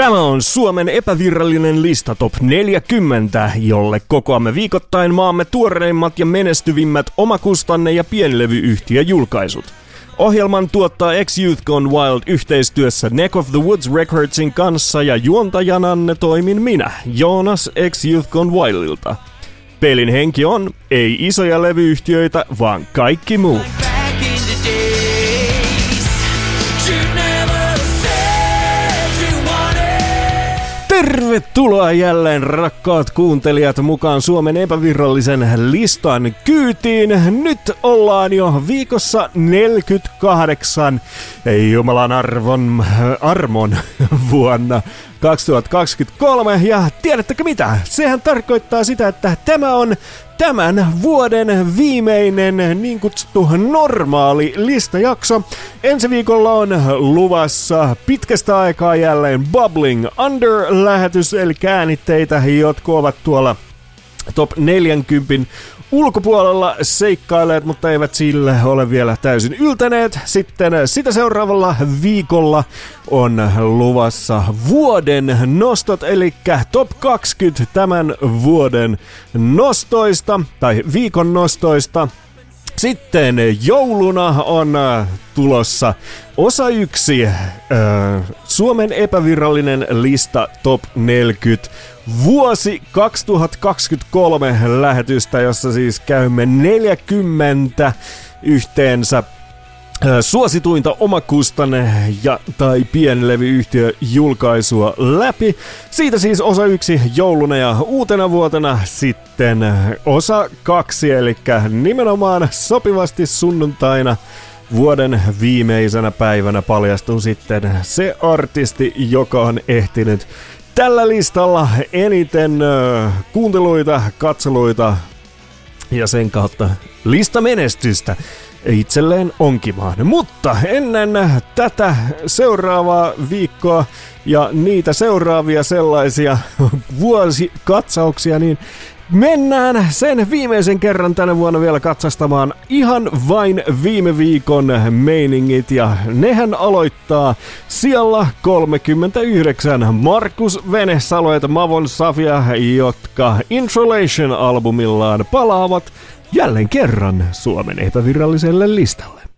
Tämä on Suomen epävirallinen lista Top 40, jolle kokoamme viikoittain maamme tuoreimmat ja menestyvimmät omakustanne- ja pienlevyyhtiöjulkaisut. Ohjelman tuottaa X-Youth Gone Wild yhteistyössä Neck of the Woods Recordsin kanssa ja juontajananne toimin minä, Joonas X-Youth Gone Wildilta. Pelin henki on, ei isoja levyyhtiöitä, vaan kaikki muu. Tervetuloa jälleen rakkaat kuuntelijat mukaan Suomen epävirallisen listan kyytiin. Nyt ollaan jo viikossa 48 Jumalan arvon, armon vuonna 2023. Ja tiedättekö mitä? Sehän tarkoittaa sitä, että tämä on tämän vuoden viimeinen niin kutsuttu normaali listajakso. Ensi viikolla on luvassa pitkästä aikaa jälleen Bubbling Under-lähetys, eli käänitteitä, jotka ovat tuolla top 40 ulkopuolella seikkaileet, mutta eivät sille ole vielä täysin yltäneet. Sitten sitä seuraavalla viikolla on luvassa vuoden nostot, eli top 20 tämän vuoden nostoista, tai viikon nostoista. Sitten jouluna on äh, tulossa osa yksi äh, Suomen epävirallinen lista Top 40 vuosi 2023 lähetystä, jossa siis käymme 40 yhteensä suosituinta omakustanne ja tai pienlevyyhtiö julkaisua läpi. Siitä siis osa yksi jouluna ja uutena vuotena sitten osa kaksi, eli nimenomaan sopivasti sunnuntaina vuoden viimeisenä päivänä paljastuu sitten se artisti, joka on ehtinyt tällä listalla eniten kuunteluita, katseluita ja sen kautta listamenestystä itselleen onkimaan. Mutta ennen tätä seuraavaa viikkoa ja niitä seuraavia sellaisia vuosikatsauksia, niin Mennään sen viimeisen kerran tänä vuonna vielä katsastamaan ihan vain viime viikon meiningit ja nehän aloittaa siellä 39 Markus Venesalo ja Mavon Safia, jotka Introlation-albumillaan palaavat jälleen kerran Suomen epäviralliselle listalle.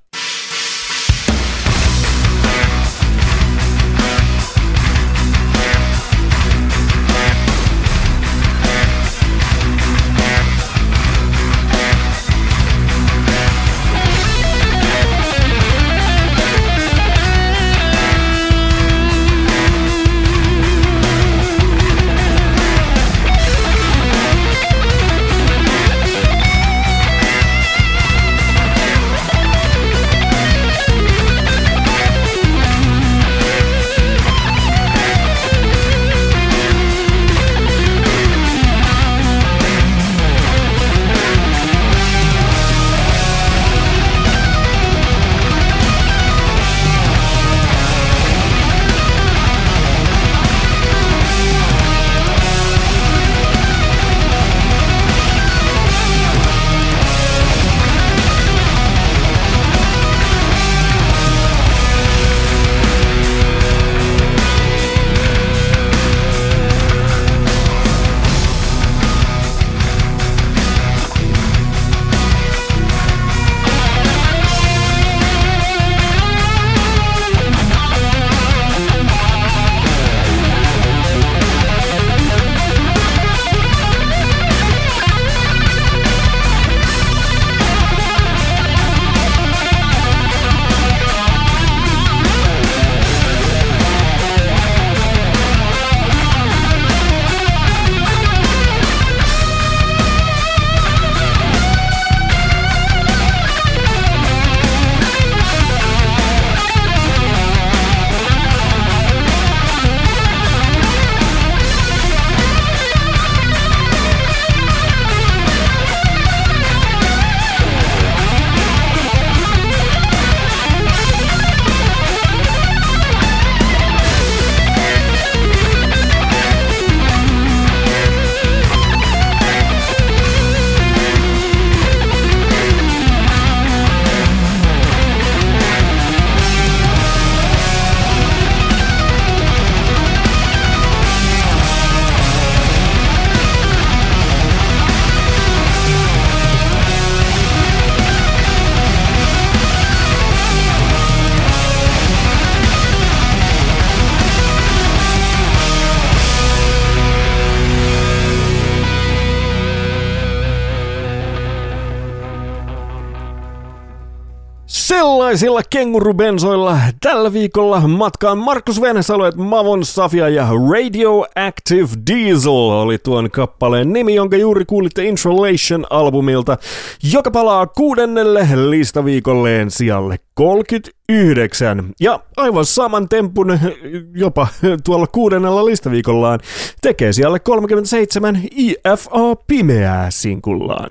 Erilaisilla kengurubensoilla. Tällä viikolla matkaan Markus Venesalo, Mavon Safia ja Radioactive Diesel oli tuon kappaleen nimi, jonka juuri kuulitte Introlation-albumilta, joka palaa kuudennelle listaviikolleen sijalle 39. Ja aivan saman tempun jopa tuolla kuudennella listaviikollaan tekee siellä 37 IFA Pimeää sinkullaan.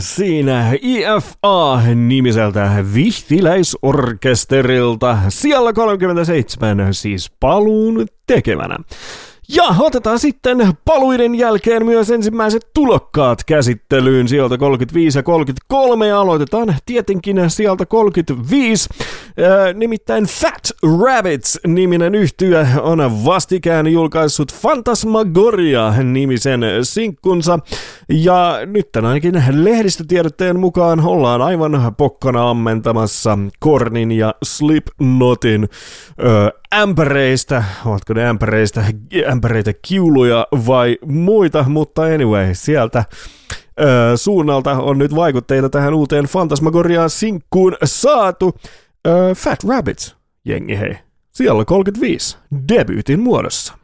Siinä IFA-nimiseltä vihtiläisorkesterilta siellä 37 siis paluun tekevänä. Ja otetaan sitten paluiden jälkeen myös ensimmäiset tulokkaat käsittelyyn sieltä 35 ja 33 ja aloitetaan tietenkin sieltä 35. Äh, nimittäin Fat Rabbits-niminen yhtyö on vastikään julkaissut Fantasmagoria-nimisen sinkkunsa. Ja nyt ainakin lehdistötiedotteen mukaan ollaan aivan pokkana ammentamassa Kornin ja Slipknotin äh, ämpäreistä, ovatko ne ämpäreistä, ämpäreitä kiuluja vai muita, mutta anyway, sieltä ö, suunnalta on nyt vaikutteita tähän uuteen Fantasmagoriaan sinkkuun saatu. Ö, Fat Rabbits, jengi hei, siellä 35, debyytin muodossa.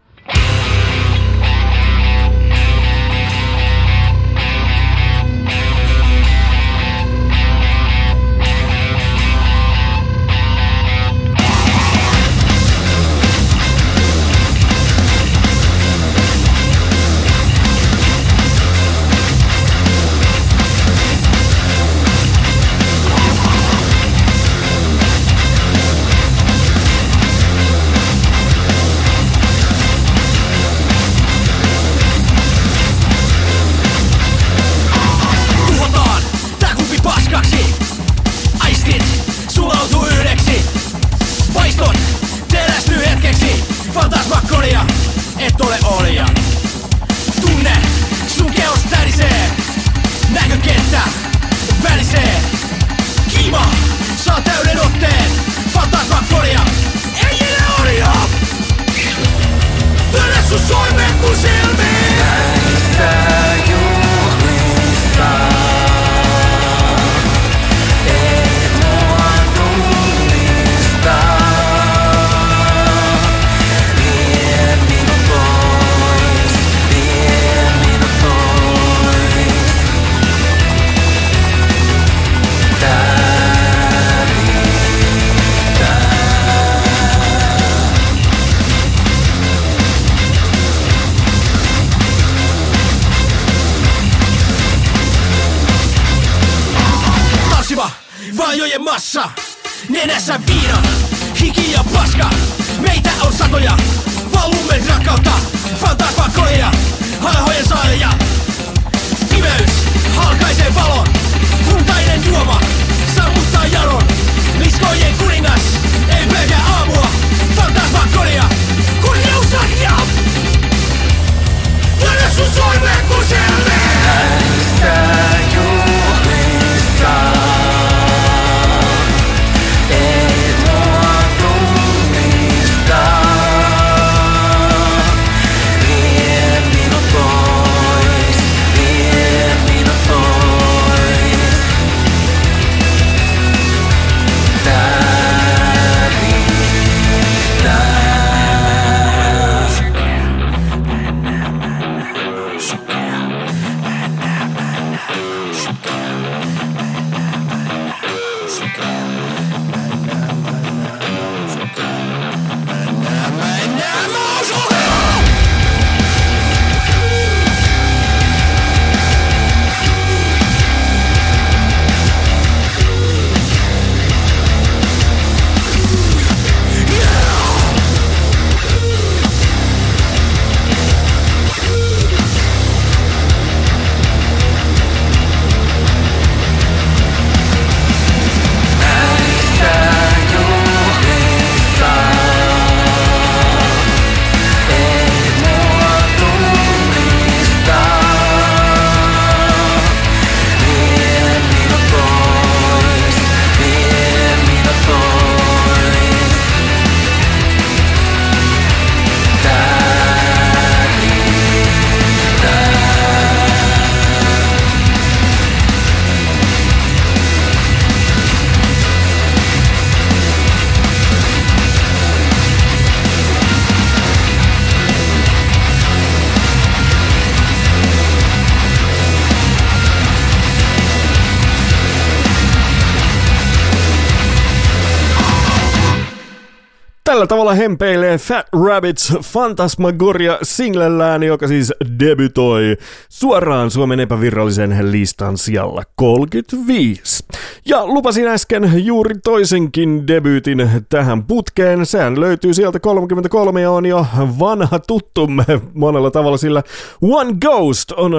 Tällä tavalla hempeilee Fat Rabbits Fantasmagoria singlellään, joka siis debytoi suoraan Suomen epävirallisen listan sijalla 35. Ja lupasin äsken juuri toisenkin debyytin tähän putkeen. Sehän löytyy sieltä 33 ja on jo vanha tuttumme monella tavalla, sillä One Ghost on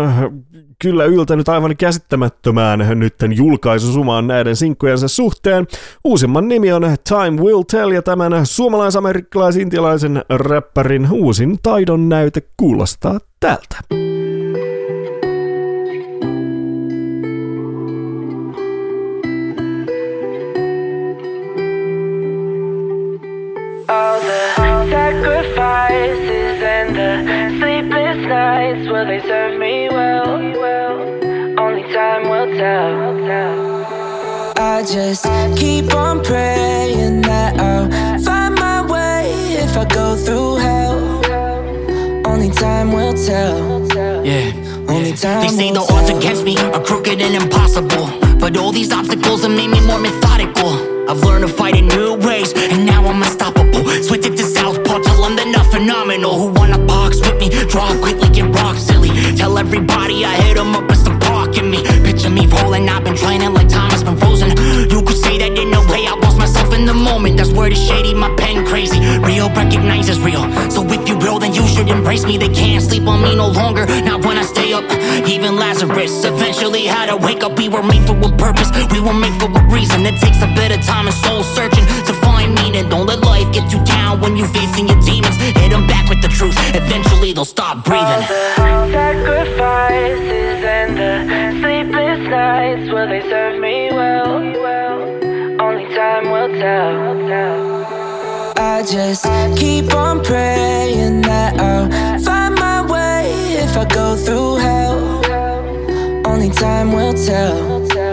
kyllä yltänyt aivan käsittämättömään nytten julkaisusumaan näiden sinkkujensa suhteen. Uusimman nimi on Time Will Tell ja tämän suomalais-amerikkalais-intialaisen räppärin uusin taidon näyte kuulostaa tältä. All the sacrifices and the sleepless nights, will they serve me well? Only time will tell. I just keep on praying that I'll find if I go through hell. Only time will tell. Yeah. Only time They say the odds tell. against me are crooked and impossible. But all these obstacles have made me more methodical. I've learned to fight in new ways, and now I'm unstoppable. Switch it to southpaw till I'm the not phenomenal. Who wanna box with me? Draw quickly, get rock silly. Tell everybody I hit 'em up, it's the park in me. Picture me rolling, I've been training like time has been frozen. You could say that in a way I lost myself in the moment. That's where is shady, my pen crazy. Real recognizes real. So if you real, then you should embrace me. They can't sleep on me no longer. Not when I stay up. Even Lazarus eventually had to wake up. We were made for a purpose. We were made for a reason. It takes a bit of time and soul searching to find meaning. Don't let life get you down when you're facing your demons. Hit 'em back with the truth. Eventually they'll stop breathing. All the sacrifices and the sleepless nights, will they serve me well? Time will tell. I just keep on praying that I'll find my way if I go through hell. Only time will tell.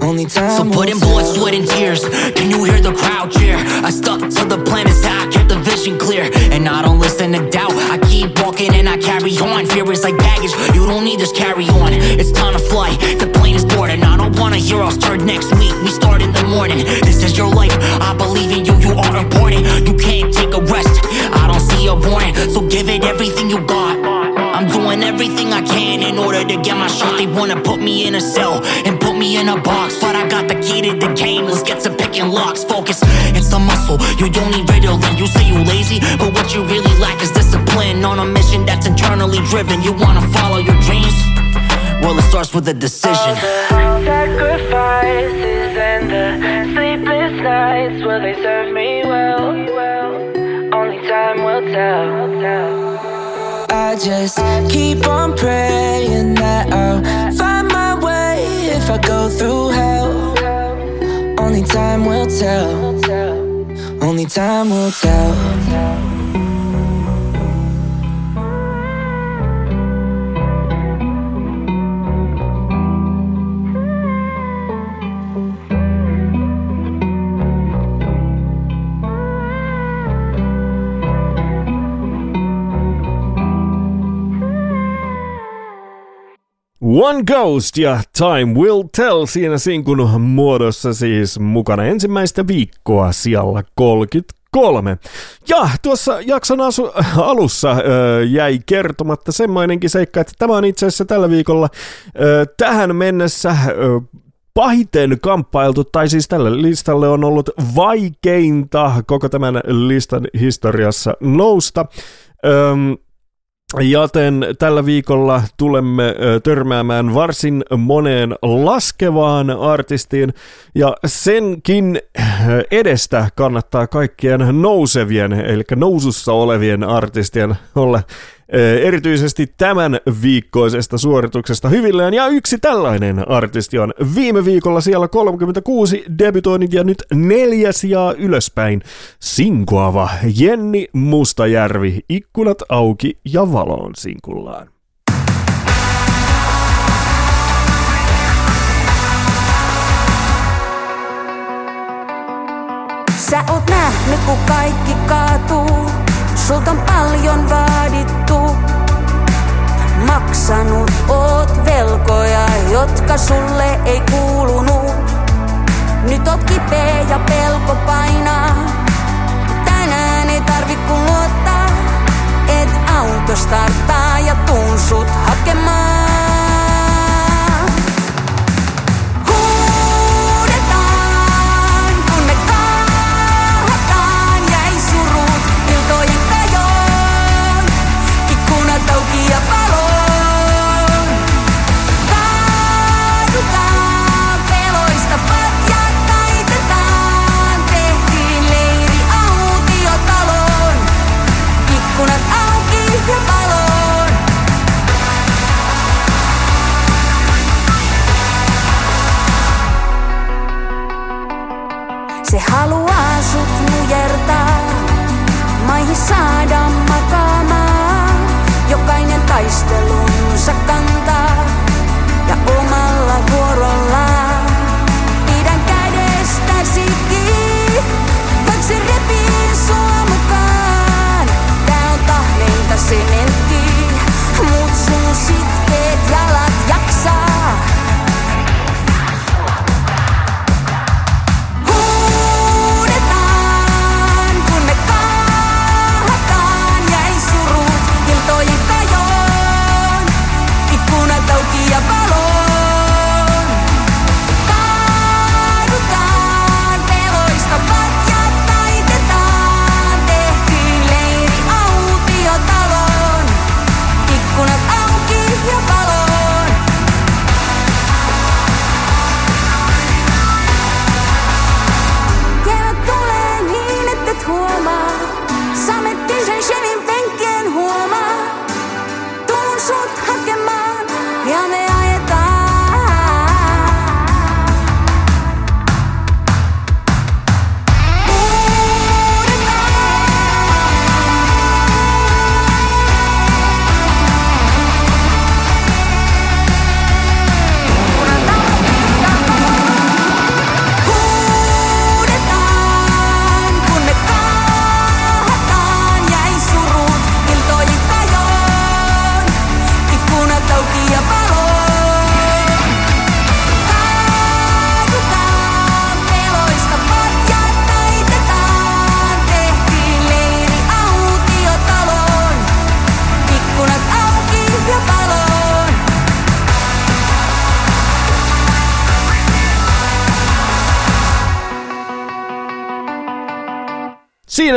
Only time So put in blood, sweat, and tears. Can you hear the crowd cheer? I stuck to the plan, it's how I kept the vision clear. And I don't listen to doubt. I keep walking and I carry on. Fear is like baggage. You don't need this carry on. It's time to fly. The plane is boarding. I don't wanna hear I'll start next week. We start in the morning. This is your life. I believe in you. You are important. You can't take a rest. I don't see a warning. So give it everything you got. Everything I can in order to get my shot. They wanna put me in a cell and put me in a box, but I got the key to the game. Let's get to picking locks focus. It's a muscle you don't need learn. You say you lazy, but what you really lack is discipline. On a mission that's internally driven, you wanna follow your dreams. Well, it starts with a decision. All the Sacrifices and the sleepless nights, will they serve me well? Only time will tell. I just keep on praying that I'll find my way if I go through hell. Only time will tell. Only time will tell. One Ghost ja Time Will Tell siinä sinkun muodossa siis mukana ensimmäistä viikkoa siellä 33. Ja tuossa jakson asu- alussa ö, jäi kertomatta semmoinenkin seikka, että tämä on itse asiassa tällä viikolla ö, tähän mennessä ö, pahiten kamppailtu, tai siis tälle listalle on ollut vaikeinta koko tämän listan historiassa nousta. Öm, Joten tällä viikolla tulemme törmäämään varsin moneen laskevaan artistiin. Ja senkin edestä kannattaa kaikkien nousevien, eli nousussa olevien artistien olla erityisesti tämän viikkoisesta suorituksesta hyvillään. Ja yksi tällainen artisti on viime viikolla siellä 36 debytoinut ja nyt neljä sijaa ylöspäin. Sinkoava Jenni Mustajärvi, ikkunat auki ja valoon sinkullaan. Sä oot nähnyt, kun kaikki kaatuu. Sulta on paljon vaadittu. Maksanut oot velkoja, jotka sulle ei kuulunut. Nyt oot kipeä ja pelko painaa. Tänään ei tarvi kun luottaa, et auto starttaa ja tuun sut hakemaan. Saada makaamaan. Jokainen taistelunsa kantaa ja omalla vuorollaan. Pidän kädestäsi kiinni, vaik se repii sua mukaan. Tää on tahneinta sementtiä, mut sun sitkeet jalat jaksaa.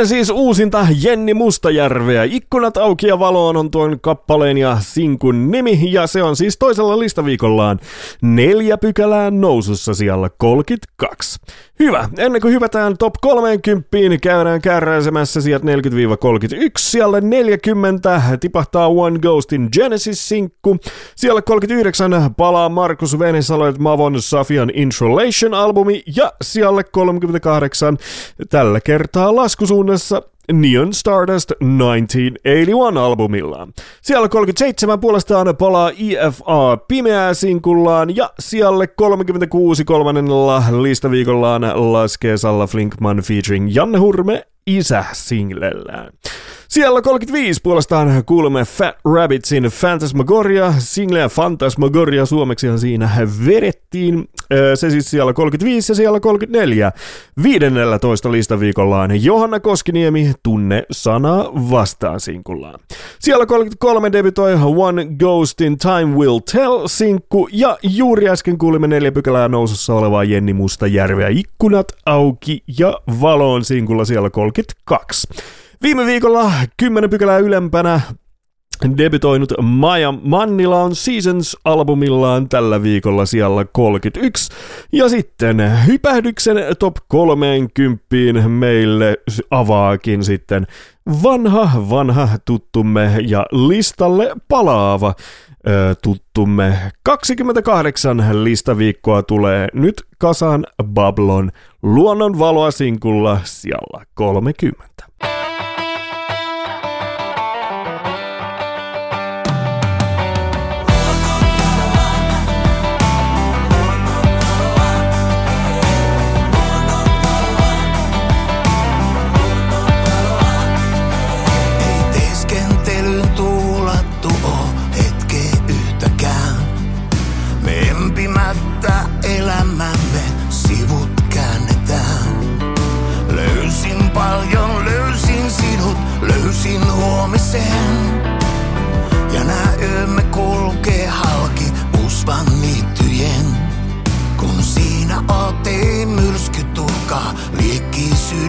Siinä siis uusinta Jenni Mustajärveä. Ikkunat auki ja valoon on tuon kappaleen ja sinkun nimi, ja se on siis toisella listaviikollaan neljä pykälää nousussa siellä 32. Hyvä. Ennen kuin hypätään top 30, käydään kärräisemässä sieltä 40-31. Siellä 40 tipahtaa One Ghostin Genesis-sinkku. Siellä 39 palaa Markus Venisalo Mavon Safian Introlation-albumi. Ja siellä 38 tällä kertaa laskusuunnassa Neon Stardust 1981-albumillaan. Siellä 37 puolestaan palaa EFA pimeää sinkullaan ja siellä 36 kolmannella listaviikollaan laskee Salla Flinkman featuring Janne Hurme isä-singlellään. Siellä 35 puolestaan kuulemme Fat Rabbitsin Phantasmagoria, singleä Phantasmagoria suomeksihan siinä vedettiin. Se siis siellä 35 ja siellä 34. 15 listaviikollaan Johanna Koskiniemi tunne sana vastaan sinkullaan. Siellä 33 debitoi One Ghost in Time Will Tell sinkku ja juuri äsken kuulimme neljä pykälää nousussa olevaa Jenni Mustajärveä ikkunat auki ja valoon sinkulla siellä 32. Viime viikolla 10 pykälää ylempänä debitoinut Maja Mannila on Seasons-albumillaan tällä viikolla siellä 31. Ja sitten hypähdyksen top 30 meille avaakin sitten vanha, vanha tuttumme ja listalle palaava tuttumme. 28 listaviikkoa tulee nyt kasan Bablon luonnon valoa sinkulla siellä 30.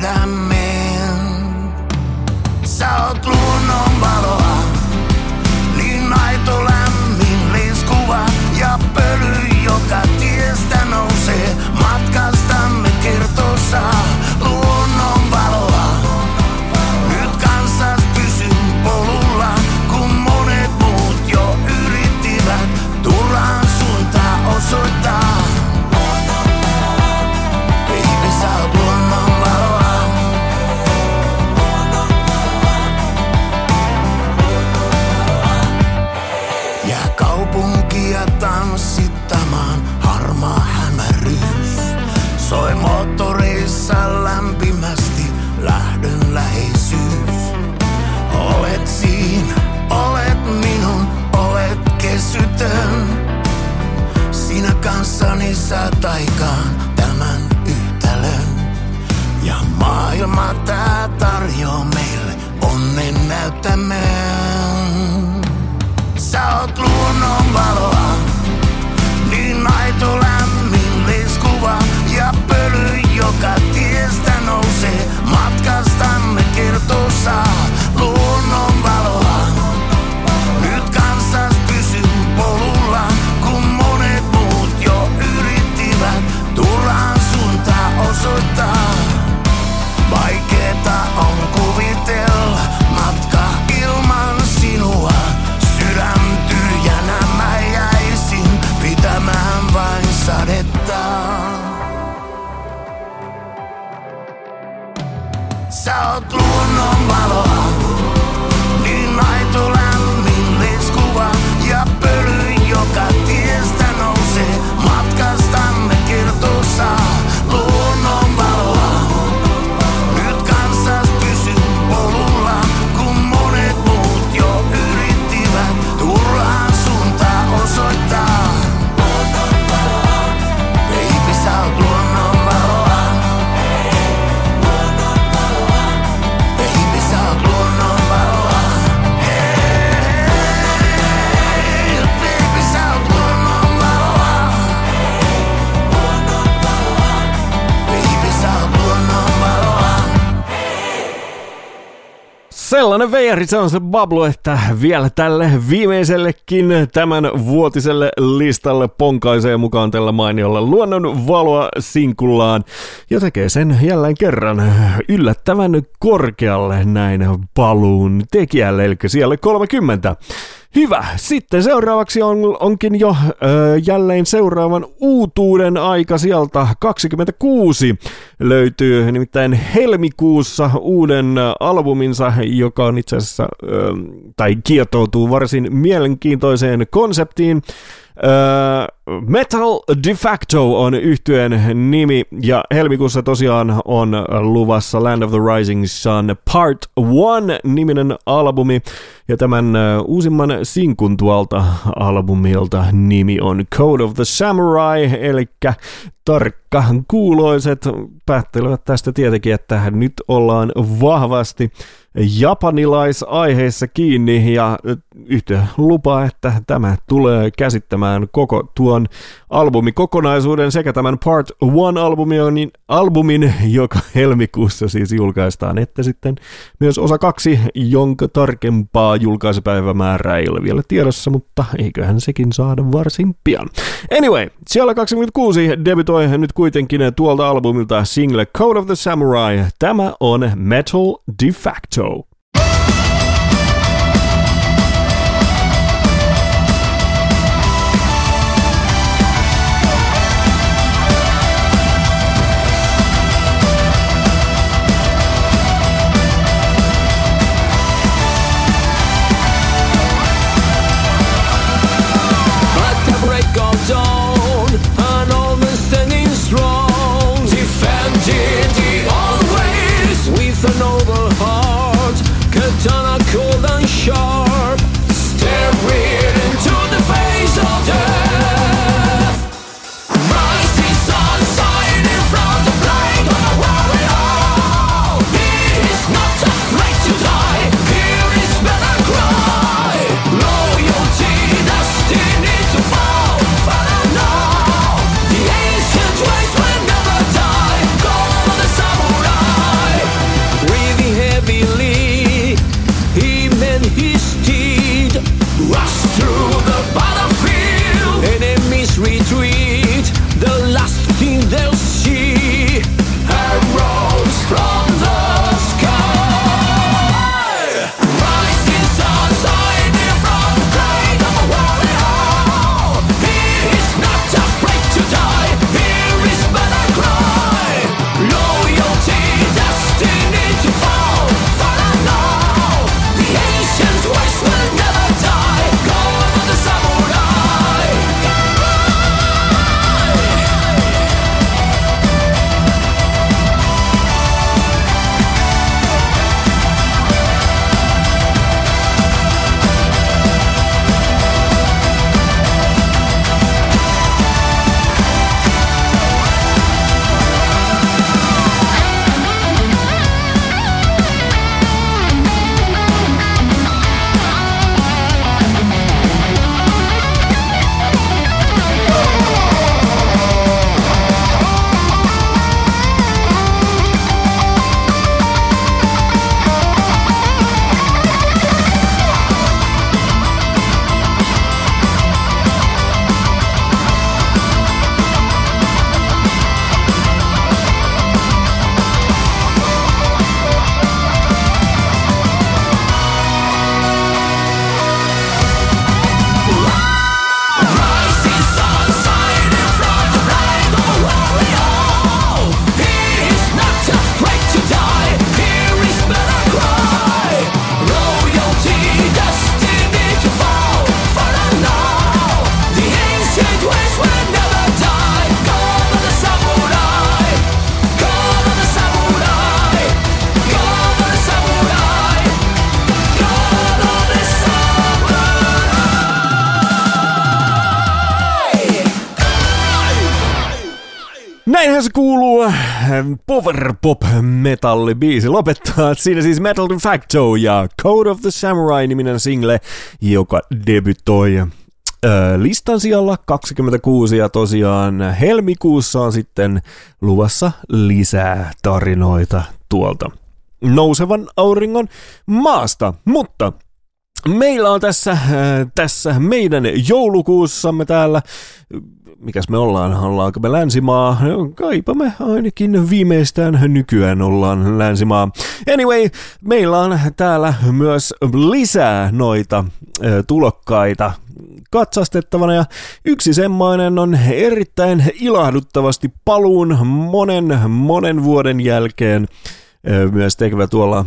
sydämeen. Sä oot luonnon valoa, niin aito lämmin liiskuva ja pöly, joka tiestä nousee. Matkastamme kertoo kanssani saa taikaan tämän yhtälön. Ja maailma tää tarjoaa meille onnen näyttämön. Sä oot luonnon posao gluno malo sellainen veijari se on se Bablu, että vielä tälle viimeisellekin tämän vuotiselle listalle ponkaisee mukaan tällä mainiolla luonnon valoa sinkullaan ja tekee sen jälleen kerran yllättävän korkealle näin paluun tekijälle, eli siellä 30. Hyvä. Sitten seuraavaksi on, onkin jo ö, jälleen seuraavan uutuuden aika sieltä 26 löytyy nimittäin helmikuussa uuden albuminsa, joka on itse asiassa, ö, tai kietoutuu varsin mielenkiintoiseen konseptiin. Uh, Metal De Facto on yhtyeen nimi ja helmikuussa tosiaan on luvassa Land of the Rising Sun Part 1 niminen albumi. Ja tämän uh, uusimman sinkun tuolta albumilta nimi on Code of the Samurai eli tarkka kuuloiset. Päättelevät tästä tietenkin, että nyt ollaan vahvasti japanilaisaiheissa kiinni ja yhtä lupaa, että tämä tulee käsittämään koko tuon albumikokonaisuuden sekä tämän Part 1 albumin, joka helmikuussa siis julkaistaan, että sitten myös osa kaksi, jonka tarkempaa julkaisupäivämäärää ei ole vielä tiedossa, mutta eiköhän sekin saada varsin pian. Anyway, siellä 26 debutoi nyt kuitenkin tuolta albumilta single Code of the Samurai. Tämä on Metal De Facto. Power pop metalli biisi lopettaa. Siinä siis Metal de Facto ja Code of the Samurai niminen single, joka debytoi listan sijalla 26 ja tosiaan helmikuussa on sitten luvassa lisää tarinoita tuolta nousevan auringon maasta. Mutta Meillä on tässä, äh, tässä meidän joulukuussamme täällä, mikäs me ollaan, ollaanko me länsimaa? No, kaipa me ainakin viimeistään nykyään ollaan länsimaa. Anyway, meillä on täällä myös lisää noita tulokkaita katsastettavana ja yksi semmoinen on erittäin ilahduttavasti paluun monen monen vuoden jälkeen myös tekevä tuolla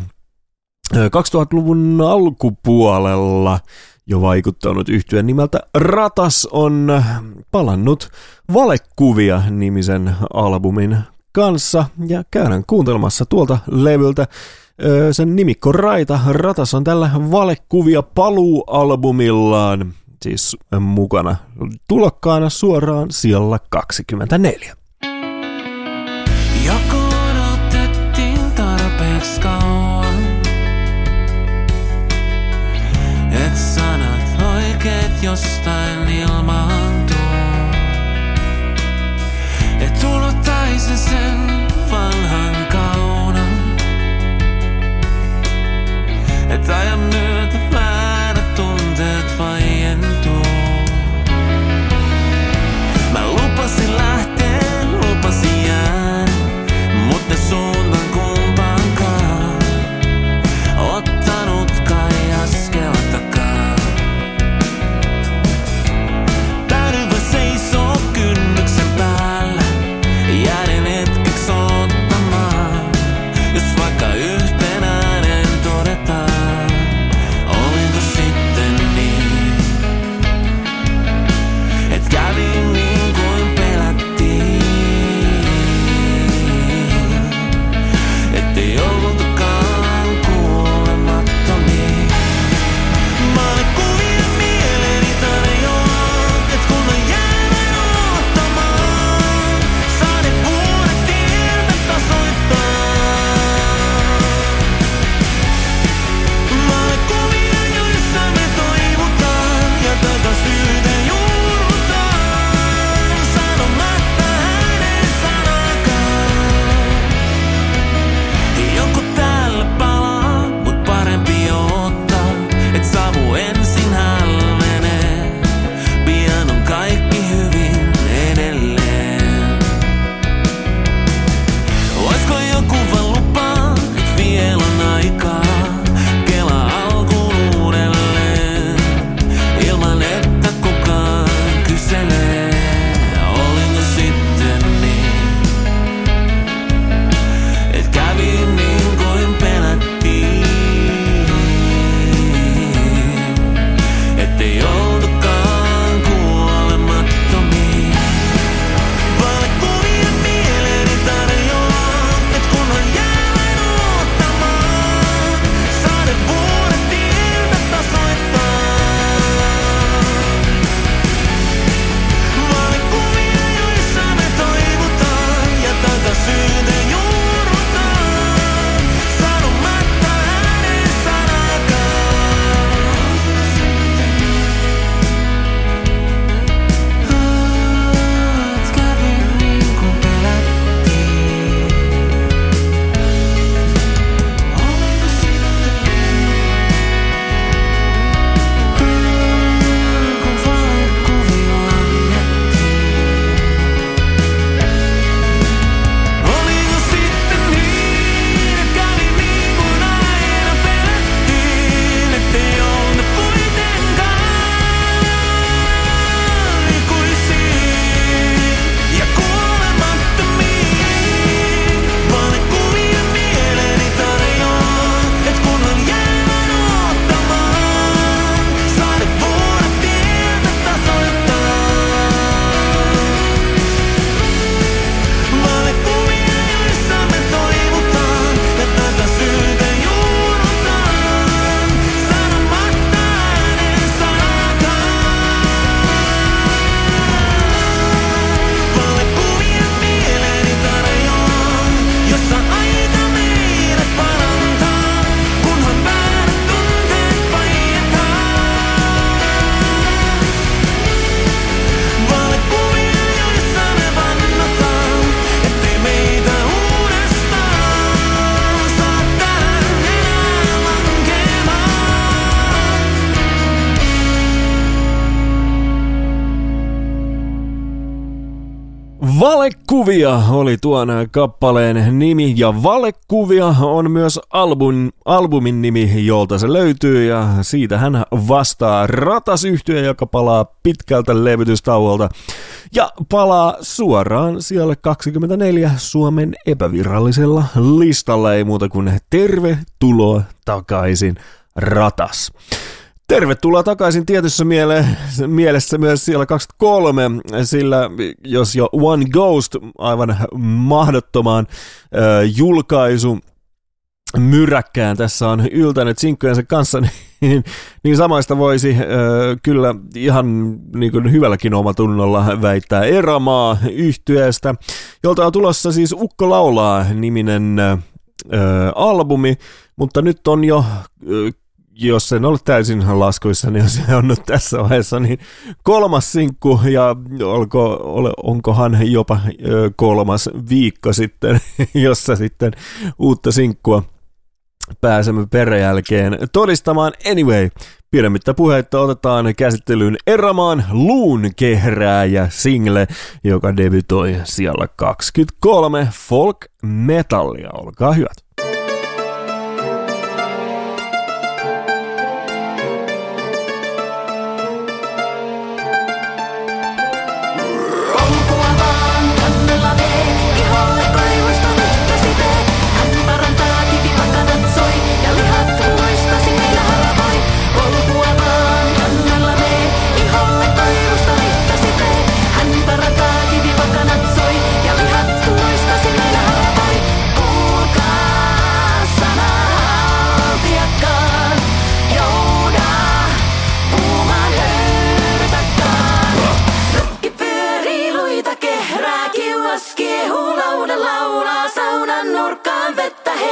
2000-luvun alkupuolella jo vaikuttanut yhtyön nimeltä Ratas on palannut Valekuvia nimisen albumin kanssa ja käydään kuuntelemassa tuolta levyltä sen nimikko Raita. Ratas on tällä Valekuvia paluualbumillaan siis mukana tulokkaana suoraan siellä 24. Joko odotettiin tarpeeksi kauan, your style, Valekuvia oli tuon kappaleen nimi ja Valekuvia on myös album, albumin nimi, jolta se löytyy ja siitä hän vastaa ratasyhtyä, joka palaa pitkältä levytystauolta ja palaa suoraan siellä 24 Suomen epävirallisella listalla, ei muuta kuin tervetuloa takaisin ratas. Tervetuloa takaisin tietyssä miele- mielessä myös siellä 23, sillä jos jo One Ghost aivan mahdottomaan äh, julkaisu myräkkään tässä on yltänyt sinkkujensa kanssa, niin, niin samaista voisi äh, kyllä ihan niin kuin hyvälläkin omatunnolla väittää Eramaa yhtyeestä, jolta on tulossa siis Ukko laulaa niminen äh, albumi, mutta nyt on jo äh, jos en ole täysin laskuissa, niin se on nyt tässä vaiheessa, niin kolmas sinkku ja olko, ole, onkohan jopa kolmas viikko sitten, jossa sitten uutta sinkkua pääsemme peräjälkeen todistamaan. Anyway, pidemmittä puheitta otetaan käsittelyyn Eramaan luun kehrääjä single, joka debytoi siellä 23 folk metallia. Olkaa hyvät.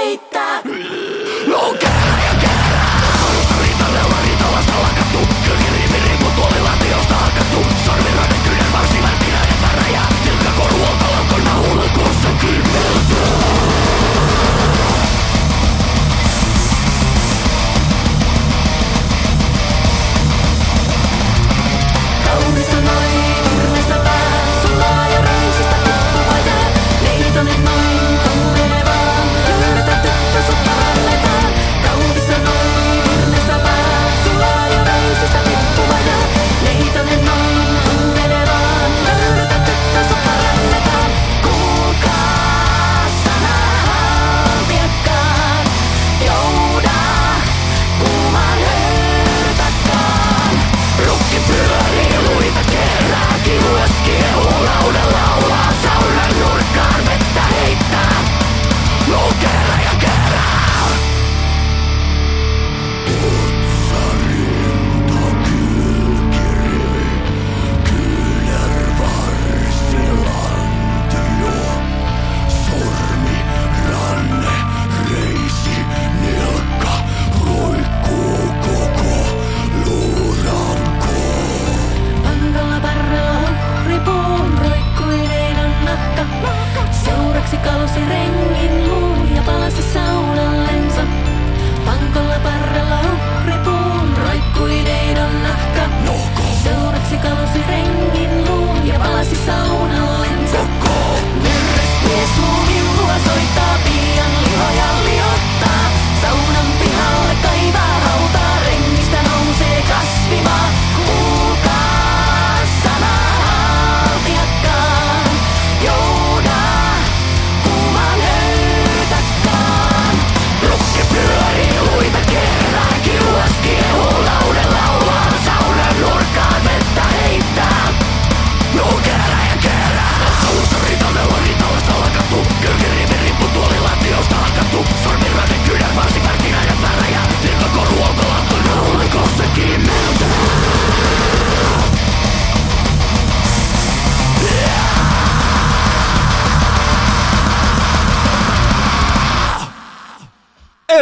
hate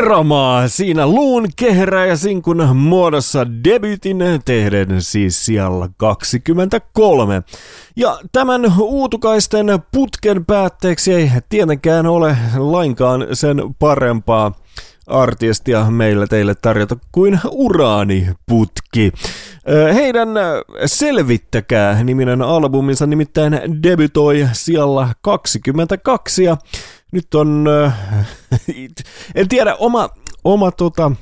Eromaa siinä luun kehrä ja sinkun muodossa debytin tehden siis siellä 23. Ja tämän uutukaisten putken päätteeksi ei tietenkään ole lainkaan sen parempaa artistia meille teille tarjota kuin uraaniputki. Heidän Selvittäkää niminen albuminsa nimittäin debytoi siellä 22 ja nyt on, en tiedä, oma, oma tota,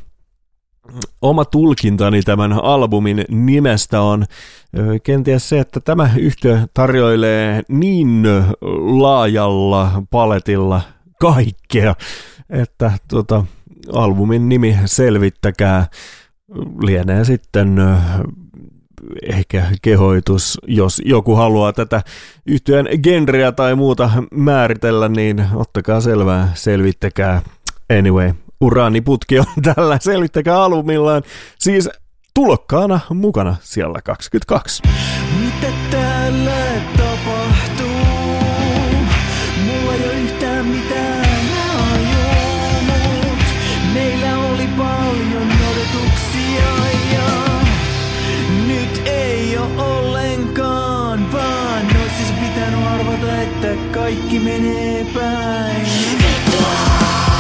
oma tulkintani tämän albumin nimestä on kenties se, että tämä yhtiö tarjoilee niin laajalla paletilla kaikkea, että tota, albumin nimi selvittäkää. Lienee sitten ehkä kehoitus, jos joku haluaa tätä yhtyön genreä tai muuta määritellä, niin ottakaa selvää, selvittäkää. Anyway, uraaniputki on tällä selvittäkää albumillaan. Siis tulokkaana mukana siellä 22. Mitä täällä tapahtuu? Mulla ei ole yhtään mitään ei ollenkaan, vaan ois siis pitänyt arvata, että kaikki menee päin. Kyllä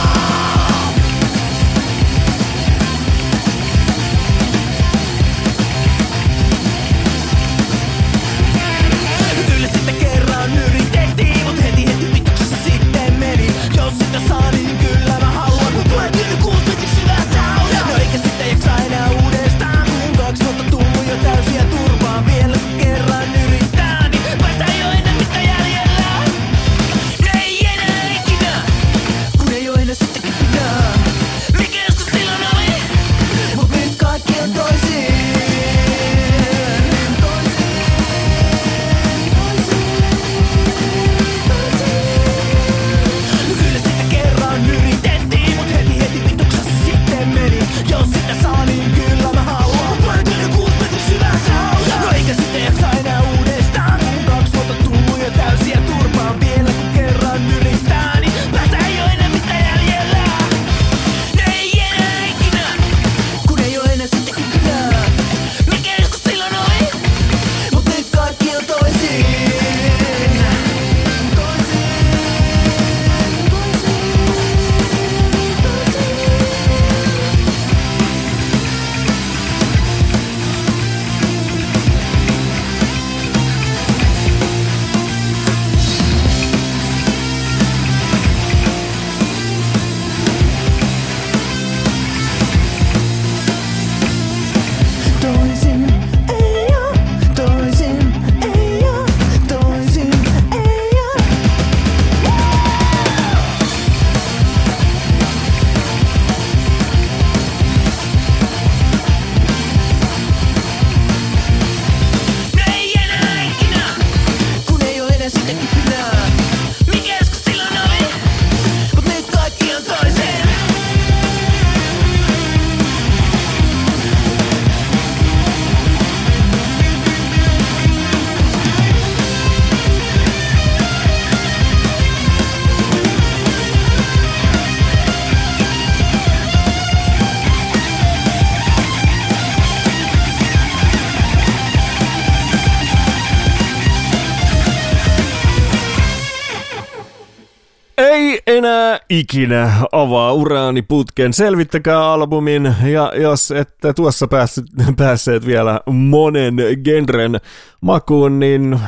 ikinä avaa uraaniputken. Selvittäkää albumin ja jos ette tuossa päässeet vielä monen genren makuun, niin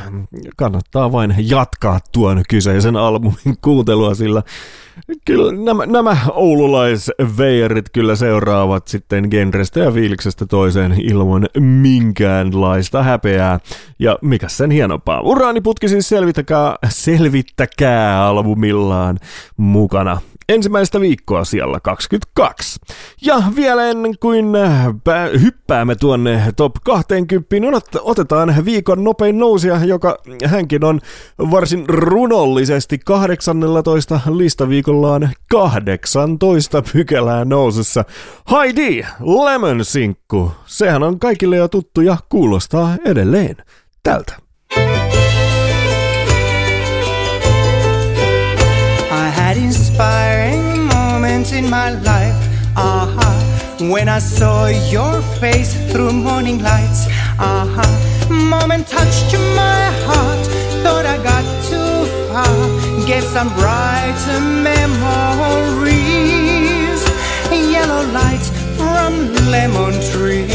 kannattaa vain jatkaa tuon kyseisen albumin kuuntelua, sillä kyllä nämä, nämä oululaisveijarit kyllä seuraavat sitten genrestä ja fiiliksestä toiseen ilman minkäänlaista häpeää. Ja mikä sen hienompaa. Uraaniputki siis selvittäkää, selvittäkää albumillaan mukana ensimmäistä viikkoa siellä 22. Ja vielä ennen kuin pää- hyppäämme tuonne top 20, niin ot- otetaan viikon nopein nousia, joka hänkin on varsin runollisesti 18 listaviikollaan 18 pykälää nousussa. Heidi, Lemon Sinkku, sehän on kaikille jo tuttu ja kuulostaa edelleen tältä. I had inspiring moments in my life. Aha. When I saw your face through morning lights. Aha. Moment touched my heart. Thought I got too far. Get some brighter memories. yellow light from lemon tree.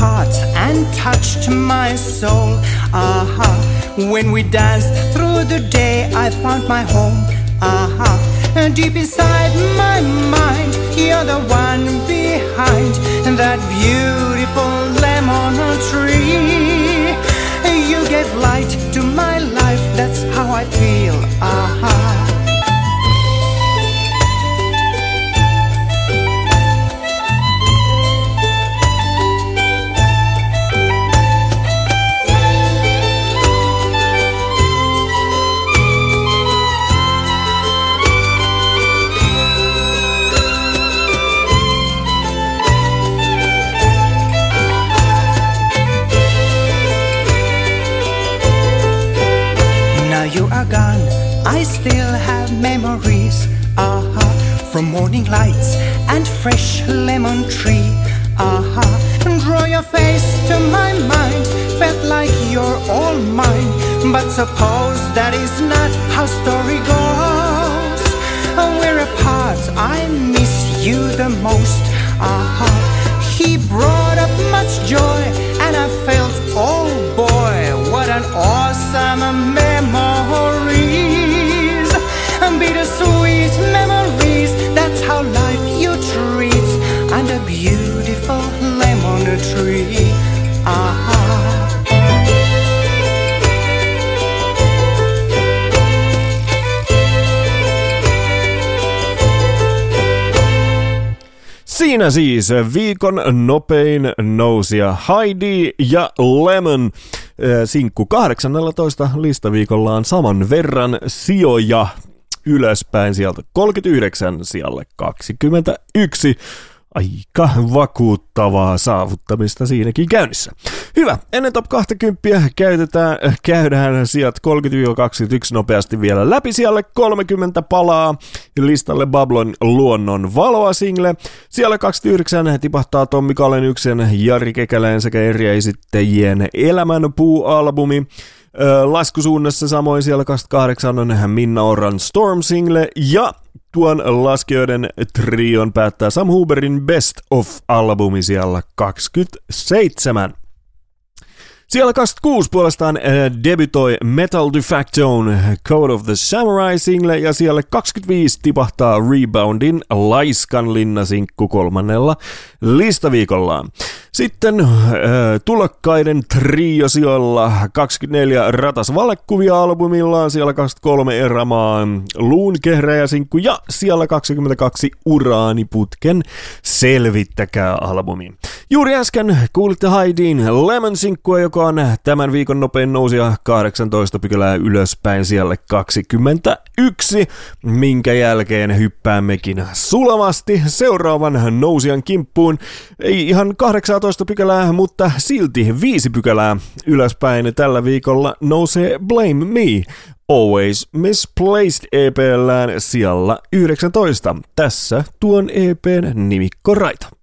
Heart and touched my soul. Aha. When we danced through the day, I found my home. Aha. And deep inside my mind, you're the one behind that beautiful lemon tree. You gave light to my life, that's how I feel. Aha. From morning lights and fresh lemon tree. Aha, and draw your face to my mind. Felt like you're all mine, but suppose that is not how story goes. We're apart, I miss you the most. Aha, he brought up much joy, and I felt, oh boy, what an awesome Siinä siis viikon nopein nousija Heidi ja Lemon. Sinkku 18 listaviikolla on saman verran sijoja ylöspäin sieltä 39 sijalle 21. Aika vakuuttavaa saavuttamista siinäkin käynnissä. Hyvä, ennen top 20 käytetään, käydään sijat 30-21 nopeasti vielä läpi. Siellä 30 palaa listalle Bablon luonnon valoa single. Siellä 29 tipahtaa Tommi Kalenyksen, Jari Kekäleen sekä eri esittäjien Elämänpuu-albumi. Ö, Laskusuunnassa samoin siellä 28 on Minna Orran Storm Single ja tuon laskijoiden trion päättää Sam Huberin Best of-albumi siellä 27. Siellä 26 puolestaan äh, debutoi Metal de Factoon Code of the Samurai single ja siellä 25 tipahtaa Reboundin Laiskan linnasinkku kolmannella listaviikollaan. Sitten äh, tulokkaiden trio sijoilla 24 Ratas valekuvia-albumillaan, siellä 23 Erämaan Luun kehräjäsinkku ja siellä 22 Uraaniputken Selvittäkää-albumi. Juuri äsken kuulitte Haidin Lemon-sinkkua, joka on tämän viikon nopein nousija 18 pykälää ylöspäin siellä 21, minkä jälkeen hyppäämmekin sulavasti seuraavan nousijan kimppuun. Ei ihan 18 pykälää, mutta silti 5 pykälää ylöspäin tällä viikolla nousee Blame Me. Always Misplaced EPllään sijalla 19. Tässä tuon EPn nimikko Raita.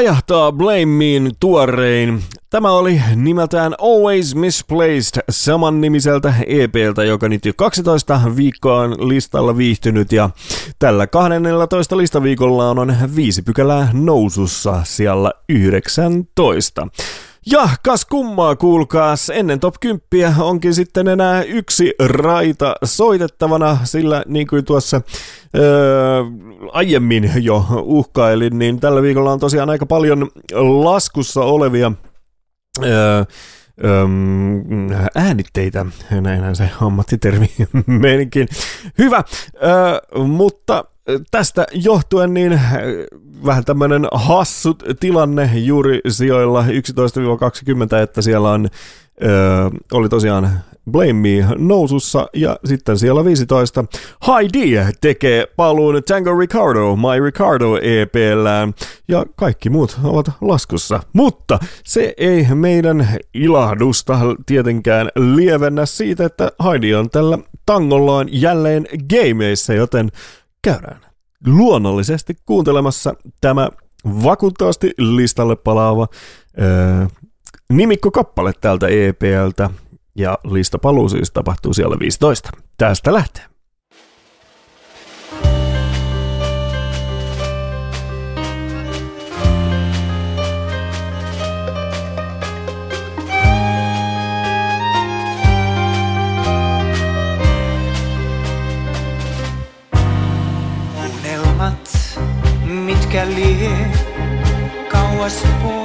Kajahtaa Blamein tuorein. Tämä oli nimeltään Always Misplaced saman nimiseltä EPltä, joka nyt jo 12 viikkoa listalla viihtynyt ja tällä 12 listaviikolla on viisi pykälää nousussa siellä 19. Ja kas kummaa kuulkaas, ennen top 10 onkin sitten enää yksi raita soitettavana, sillä niin kuin tuossa öö, aiemmin jo uhkailin, niin tällä viikolla on tosiaan aika paljon laskussa olevia öö, äänitteitä, näinhän se ammattitermi menikin. Hyvä, öö, mutta tästä johtuen niin äh, vähän tämmöinen hassut tilanne juuri sijoilla 11-20, että siellä on, ö, oli tosiaan Blame Me nousussa ja sitten siellä 15 Heidi tekee paluun Tango Ricardo, My Ricardo EPllään ja kaikki muut ovat laskussa. Mutta se ei meidän ilahdusta tietenkään lievennä siitä, että Heidi on tällä tangollaan jälleen gameissa, joten käydään luonnollisesti kuuntelemassa tämä vakuuttavasti listalle palaava öö, nimikkokappale tältä EPLtä. Ja listapaluu siis tapahtuu siellä 15. Tästä lähtee. was born.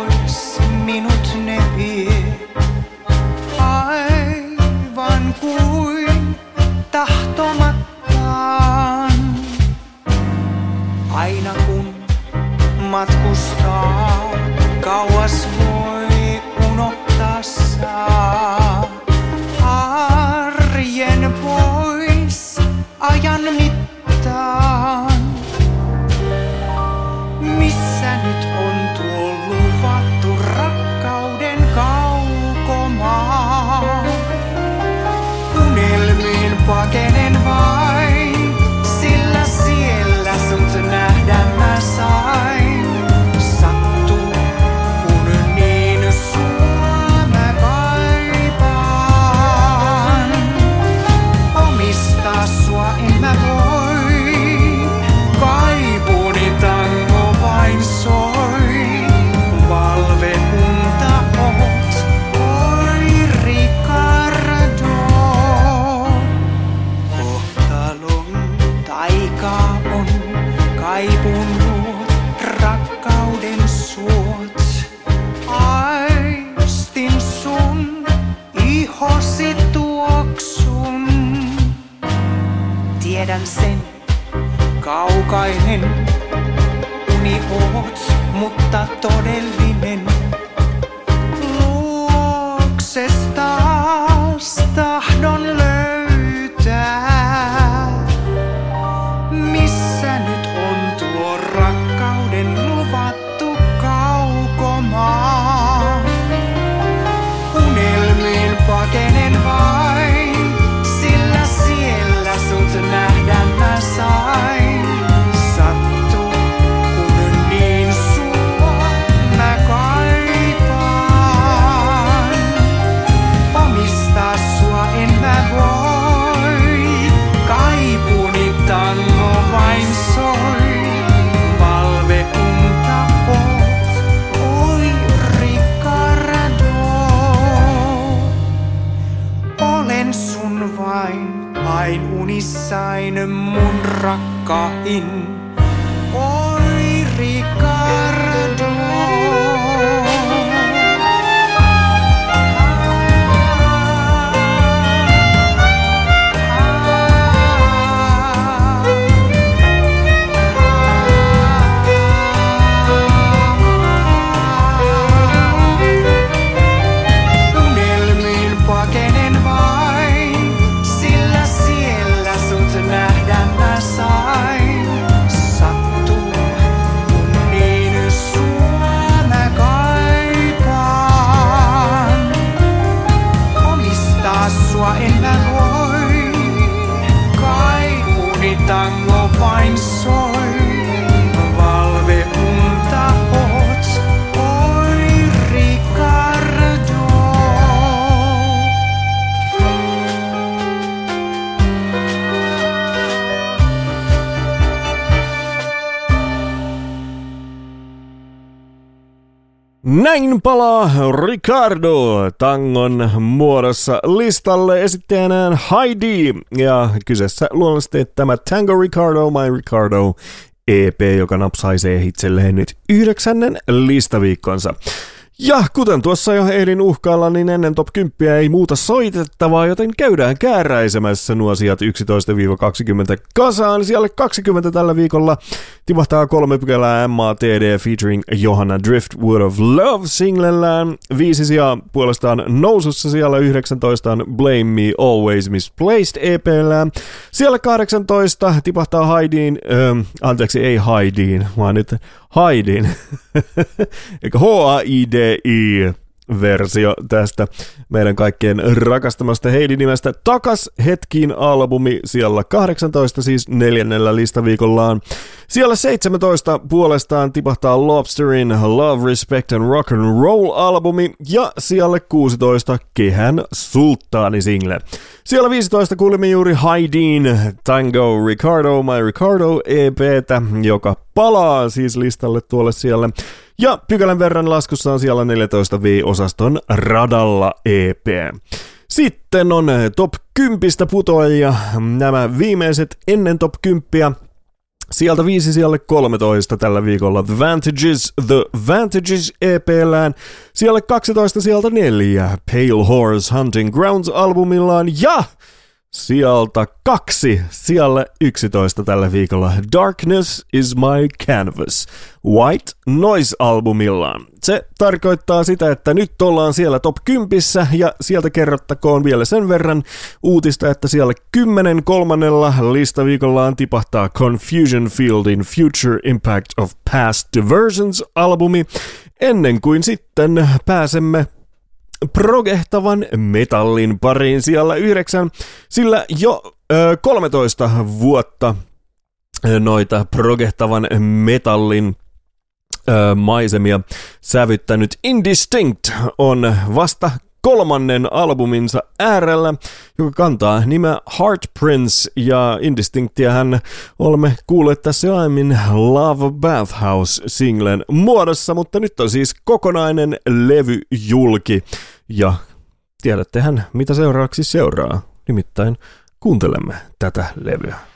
Näin palaa Ricardo tangon muodossa listalle esittäjänään Heidi. Ja kyseessä luonnollisesti tämä Tango Ricardo, My Ricardo EP, joka napsaisee itselleen nyt yhdeksännen listaviikkonsa. Ja kuten tuossa jo ehdin uhkailla, niin ennen top 10 ei muuta soitettavaa, joten käydään kääräisemässä nuo sijat 11-20 kasaan. Siellä 20 tällä viikolla tipahtaa kolme pykälää MATD featuring Johanna Driftwood of Love singlellään. Viisi sijaa puolestaan nousussa siellä 19 on Blame Me Always Misplaced EPllään. Siellä 18 tipahtaa Haidiin, ähm, anteeksi ei Haidiin, vaan nyt Haidin, eikä H-A-I-D-I versio tästä meidän kaikkien rakastamasta Heidi-nimestä Takas hetkiin albumi siellä 18 siis neljännellä listaviikollaan. Siellä 17 puolestaan tipahtaa Lobsterin Love, Respect and Rock and Roll albumi ja siellä 16 Kehän sulttaani single. Siellä 15 kuulimme juuri Haidin Tango Ricardo My Ricardo EPtä, joka palaa siis listalle tuolle siellä. Ja pykälän verran laskussa on siellä 14 V-osaston radalla EP. Sitten on top 10 putoajia, nämä viimeiset ennen top 10. Sieltä viisi siellä 13 tällä viikolla The Vantages, The Vantages EPllään. Siellä 12 sieltä neljä Pale Horse Hunting Grounds albumillaan ja sieltä kaksi, siellä 11 tällä viikolla. Darkness is my canvas, White Noise-albumillaan. Se tarkoittaa sitä, että nyt ollaan siellä top 10 ja sieltä kerrottakoon vielä sen verran uutista, että siellä 10 kolmannella listaviikollaan tipahtaa Confusion Fieldin Future Impact of Past Diversions-albumi, ennen kuin sitten pääsemme progehtavan metallin pariin siellä yhdeksän, sillä jo ö, 13 vuotta noita progehtavan metallin ö, maisemia sävyttänyt Indistinct on vasta kolmannen albuminsa äärellä, joka kantaa nimeä Heart Prince ja Indistinctiahän olemme kuulleet tässä aiemmin Love Bathhouse-singlen muodossa, mutta nyt on siis kokonainen levy julki ja tiedättehän mitä seuraavaksi seuraa, nimittäin kuuntelemme tätä levyä.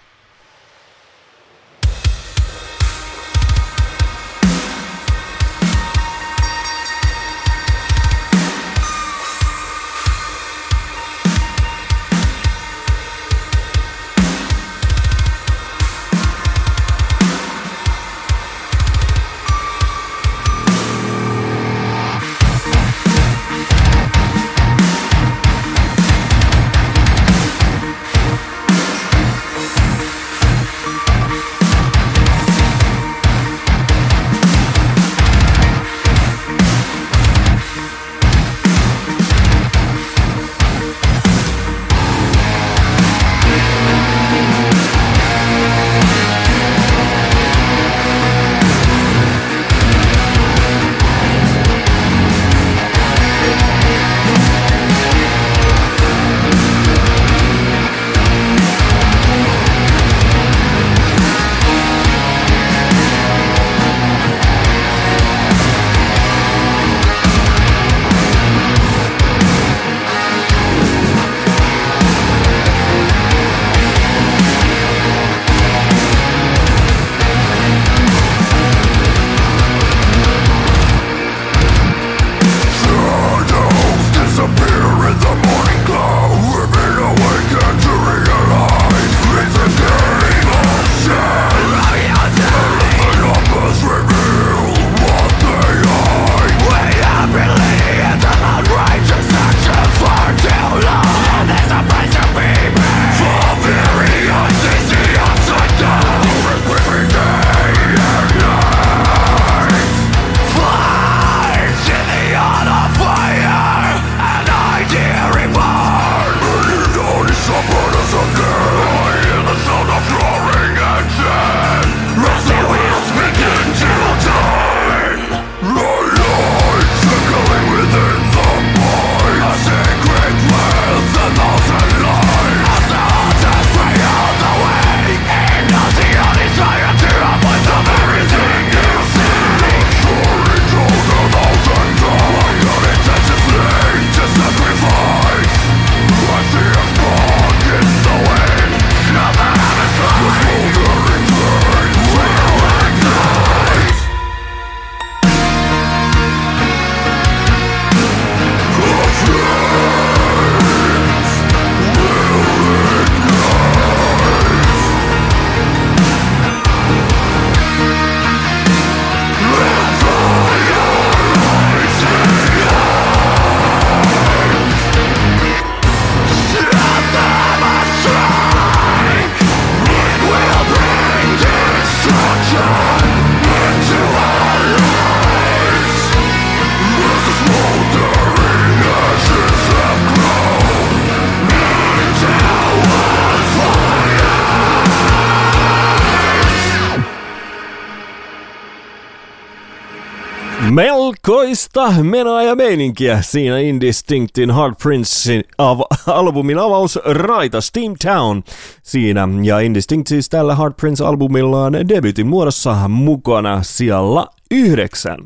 Melkoista menoa ja meininkiä siinä Indistinctin Hard Princein av- albumin avaus Raita Steam Town siinä. Ja Indistinct siis tällä Hard Prince-albumillaan debutin muodossa mukana siellä yhdeksän.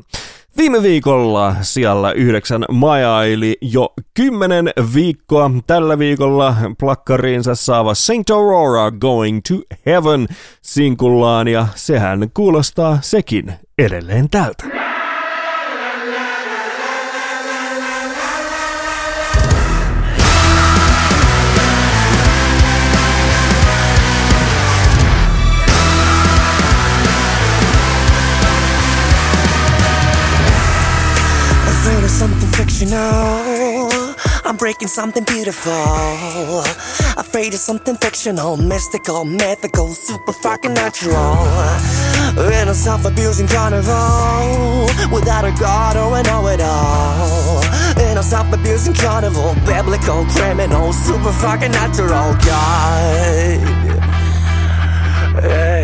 Viime viikolla siellä yhdeksän majaili jo kymmenen viikkoa. Tällä viikolla plakkariinsa saava Saint Aurora Going to Heaven sinkullaan ja sehän kuulostaa sekin edelleen tältä. Something fictional. I'm breaking something beautiful. Afraid of something fictional, mystical, mythical, super fucking natural. In a self abusing carnival, without a god or a know it all. In a self abusing carnival, biblical, criminal, super fucking natural. God. Yeah,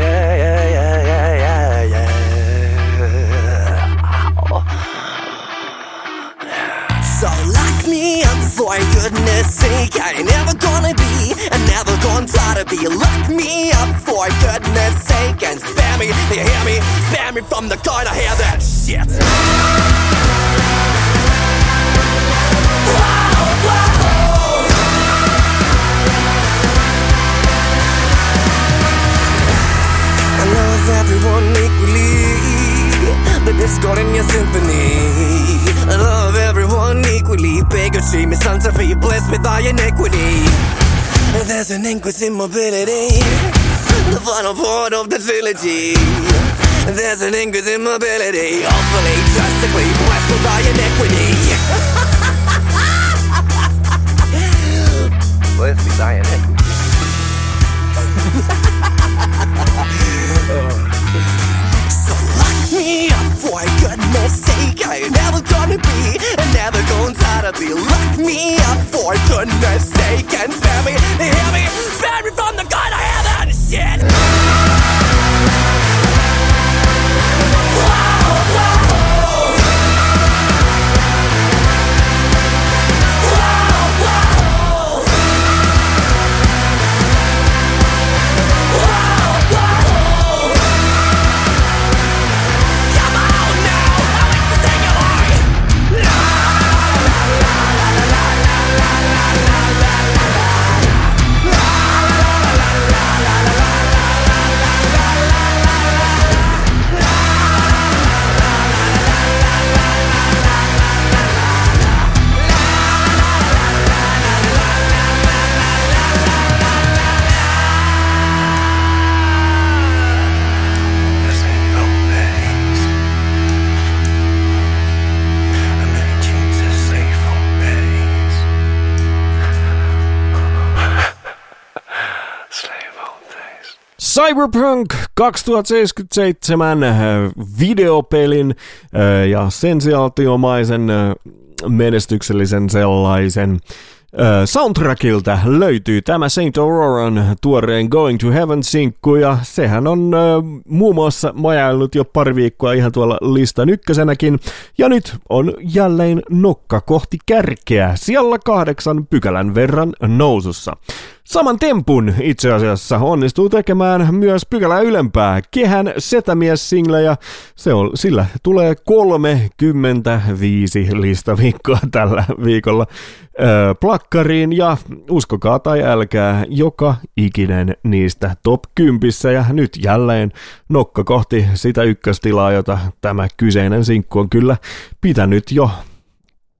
for goodness sake. I ain't never gonna be and never gonna try to be. Lock me up for goodness sake and spare me. Do you hear me? Spare me from the. I hear that shit. Everyone equally. The discord in your symphony. I love everyone equally. Bigotry, misanthropy, blessed with thy iniquity. There's an inquisitive mobility. The final part of the trilogy. There's an inquisitive mobility. Awfully, drastically blessed with thy iniquity. blessed with thy iniquity. Me for goodness sake. I ain't never gonna be and never gonna try to be. Lock me for goodness sake and spare me, hear me, spare me from the gun. I hear that shit. Cyberpunk 2077 äh, videopelin äh, ja sensiaatiomaisen äh, menestyksellisen sellaisen soundtrackilta löytyy tämä Saint Auroran tuoreen Going to Heaven-sinkku ja sehän on muun muassa majaillut jo pari viikkoa ihan tuolla listan ykkösenäkin ja nyt on jälleen nokka kohti kärkeä siellä kahdeksan pykälän verran nousussa. Saman tempun itse asiassa onnistuu tekemään myös pykälää ylempää. Kehän setämies-single ja se on, sillä tulee 35 listaviikkoa tällä viikolla öö, plakkariin. Ja uskokaa tai älkää joka ikinen niistä top 10 ja nyt jälleen nokka kohti sitä ykköstilaa, jota tämä kyseinen sinkku on kyllä pitänyt jo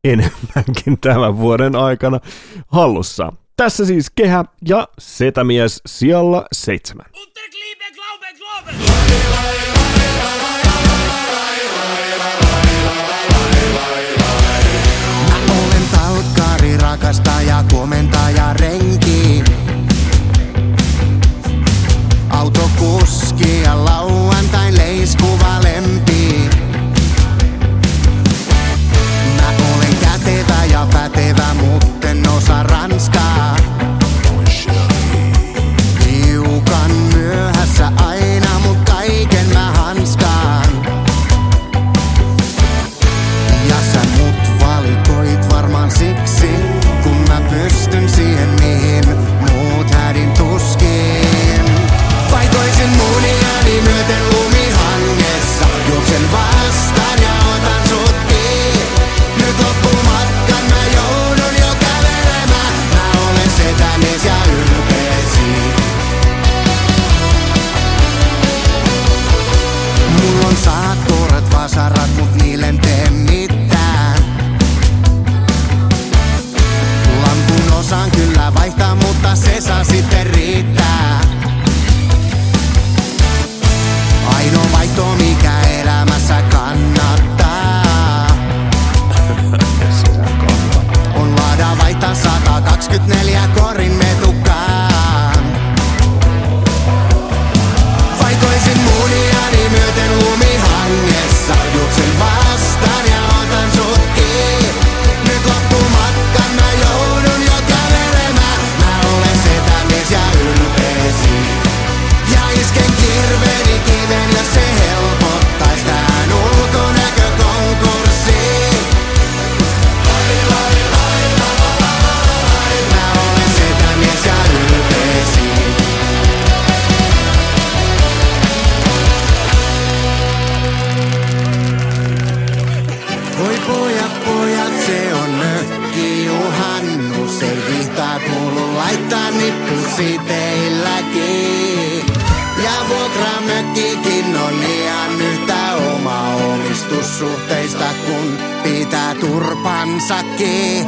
enemmänkin tämän vuoden aikana hallussa. Tässä siis kehä ja setämies sijalla seitsemän. Mä olen talkkari, rakastaja, komentaja, renki. Autokuski ja vuosi teilläkin. Ja vuokramökkikin on liian yhtä oma omistussuhteista, kun pitää turpansakin.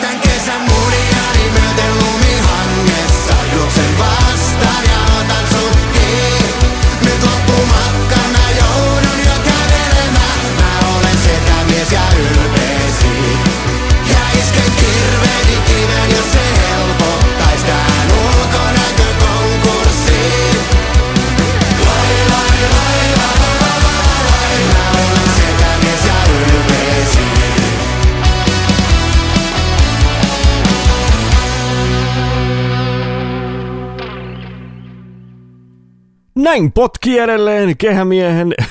Tän kesän muliani myöten lumihangessa juoksen vastaan ja otan sut kiinni. Nyt loppumatka mä joudun jo kävelemään. Mä olen setämies ja ylpeesi. Ja isken Näin potki edelleen kehämiehen.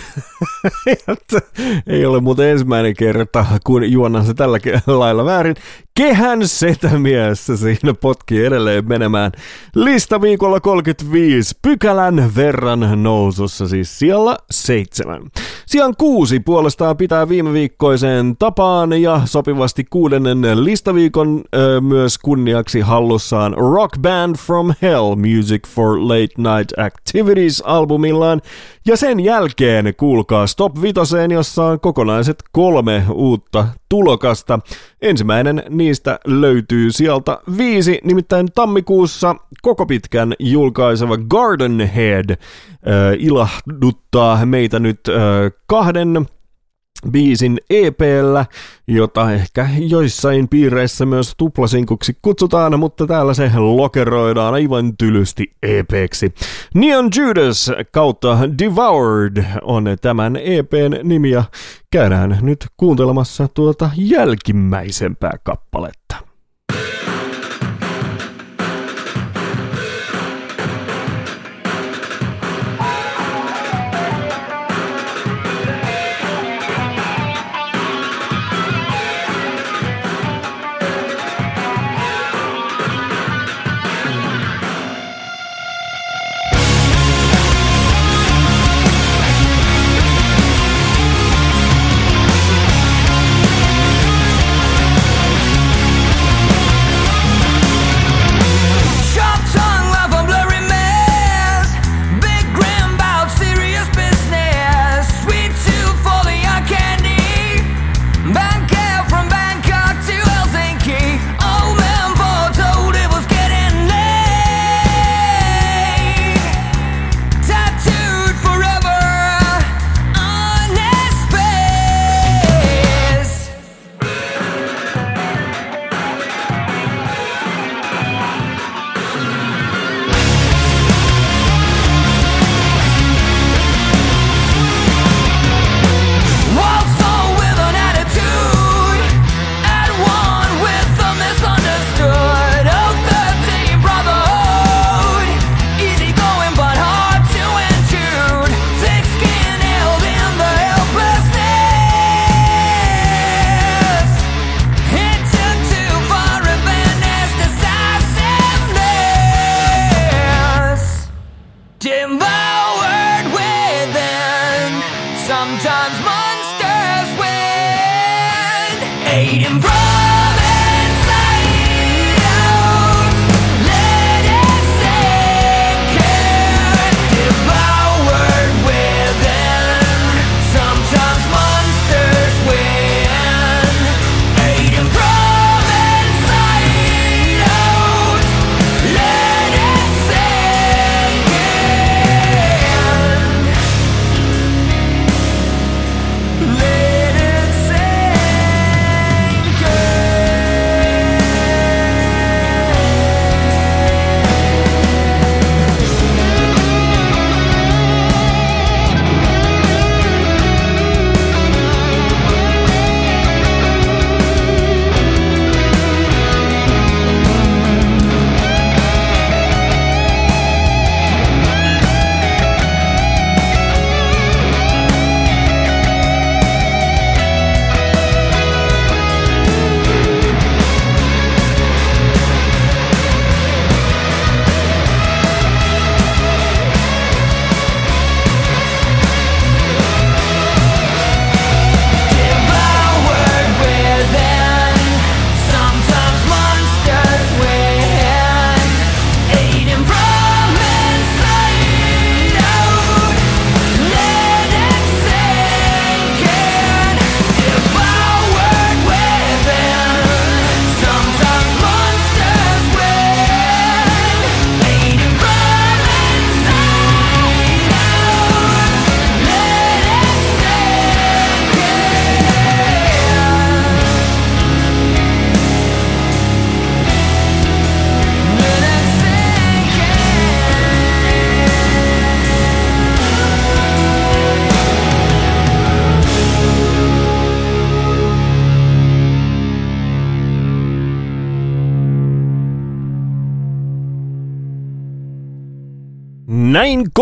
Ei ole muuten ensimmäinen kerta, kun juonnan se tällä lailla väärin. Kehän setämies siinä potki edelleen menemään. Lista viikolla 35, pykälän verran nousussa, siis siellä seitsemän. Sijan kuusi puolestaan pitää viime viikkoiseen tapaan ja sopivasti kuudennen listaviikon ö, myös kunniaksi hallussaan Rock Band from Hell Music for Late Night Activities albumillaan. Ja sen jälkeen kuulkaa Stop Vitoseen, jossa on kokonaiset kolme uutta tulokasta. Ensimmäinen niistä löytyy sieltä viisi, nimittäin tammikuussa koko pitkän julkaiseva Garden Head äh, ilahduttaa meitä nyt äh, kahden biisin EPllä, jota ehkä joissain piireissä myös tuplasinkuksi kutsutaan, mutta täällä se lokeroidaan aivan tylysti EPksi. Neon Judas kautta Devoured on tämän EPn nimi ja käydään nyt kuuntelemassa tuota jälkimmäisempää kappaletta.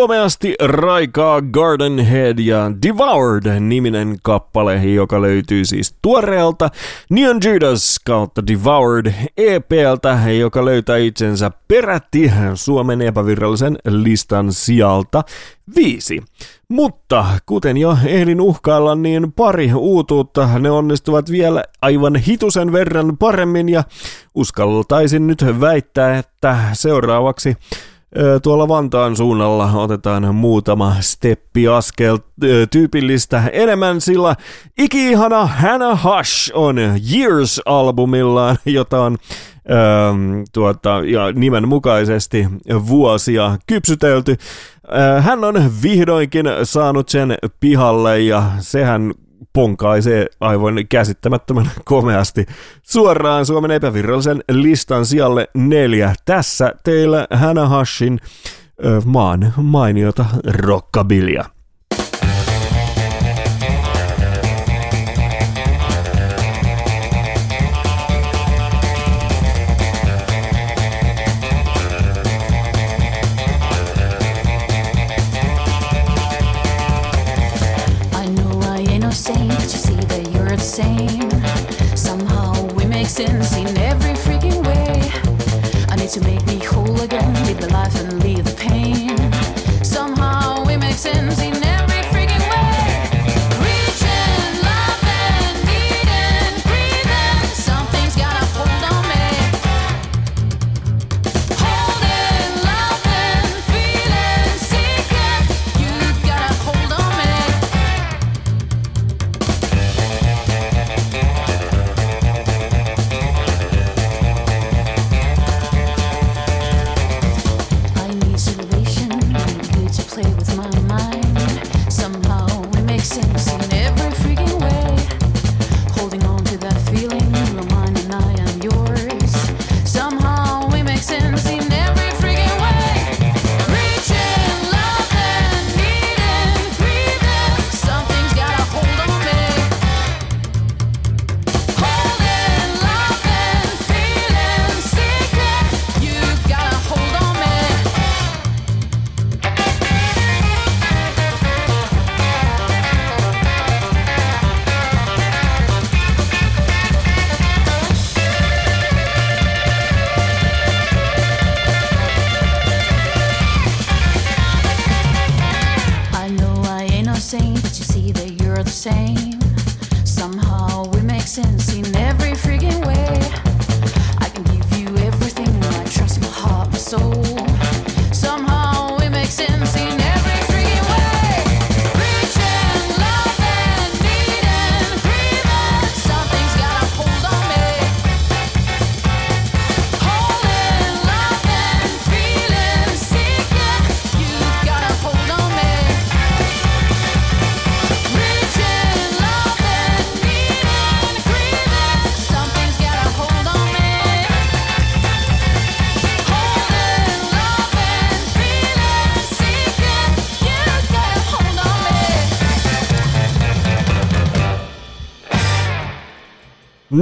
Komeasti raikaa Garden Head ja Devoured-niminen kappale, joka löytyy siis tuoreelta Neon Judas kautta Devoured EPltä, joka löytää itsensä perätti Suomen epävirallisen listan sijalta viisi. Mutta kuten jo ehdin uhkailla, niin pari uutuutta ne onnistuvat vielä aivan hitusen verran paremmin ja uskaltaisin nyt väittää, että seuraavaksi Tuolla Vantaan suunnalla otetaan muutama steppi askel tyypillistä enemmän, sillä iki-ihana Hannah Hush on Years-albumillaan, jota on ähm, tuota, ja nimenmukaisesti vuosia kypsytelty. Äh, hän on vihdoinkin saanut sen pihalle ja sehän ponkaisee aivan käsittämättömän komeasti suoraan Suomen epävirallisen listan sijalle neljä. Tässä teillä Hannah Hushin maan mainiota rockabilia. Same. Somehow we make sense in every freaking way. I need to make me whole again, live the life and leave the pain. Somehow we make sense in every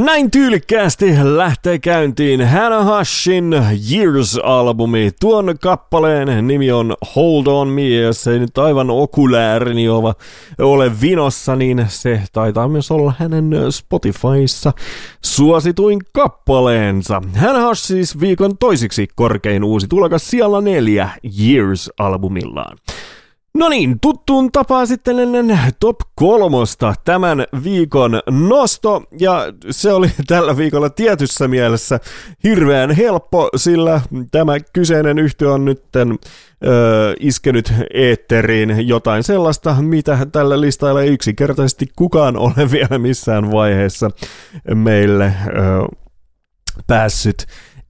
Näin tyylikkäästi lähtee käyntiin Hannah Hushin Years-albumi. Tuon kappaleen nimi on Hold On Me, ja jos ei nyt aivan okuläärini ole, vinossa, niin se taitaa myös olla hänen Spotifyssa suosituin kappaleensa. Hannah Hush siis viikon toisiksi korkein uusi tulokas siellä neljä Years-albumillaan. No niin, tuttuun tapaan sitten ennen top kolmosta tämän viikon nosto, ja se oli tällä viikolla tietyssä mielessä hirveän helppo, sillä tämä kyseinen yhtiö on ö, iskenyt eetteriin. Jotain sellaista, mitä tällä listalla ei yksinkertaisesti kukaan ole vielä missään vaiheessa meille ö, päässyt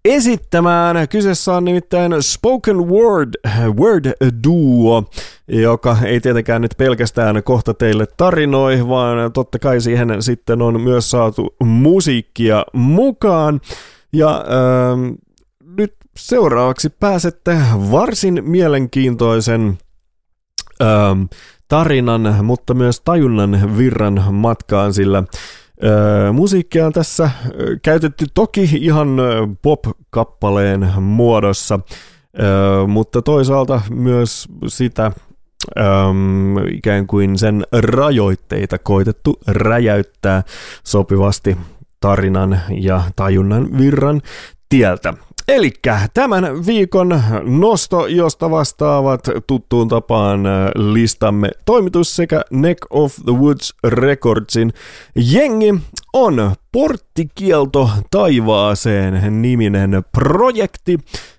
esittämään. Kyseessä on nimittäin Spoken Word, word Duo, joka ei tietenkään nyt pelkästään kohta teille tarinoi, vaan totta kai siihen sitten on myös saatu musiikkia mukaan. Ja ähm, nyt seuraavaksi pääsette varsin mielenkiintoisen ähm, tarinan, mutta myös tajunnan virran matkaan, sillä Musiikkia on tässä käytetty toki ihan pop-kappaleen muodossa. Mutta toisaalta myös sitä ikään kuin sen rajoitteita koitettu räjäyttää sopivasti tarinan ja tajunnan virran tieltä. Eli tämän viikon nosto, josta vastaavat tuttuun tapaan ö, listamme toimitus sekä Neck of the Woods Recordsin jengi on Porttikielto taivaaseen niminen projekti,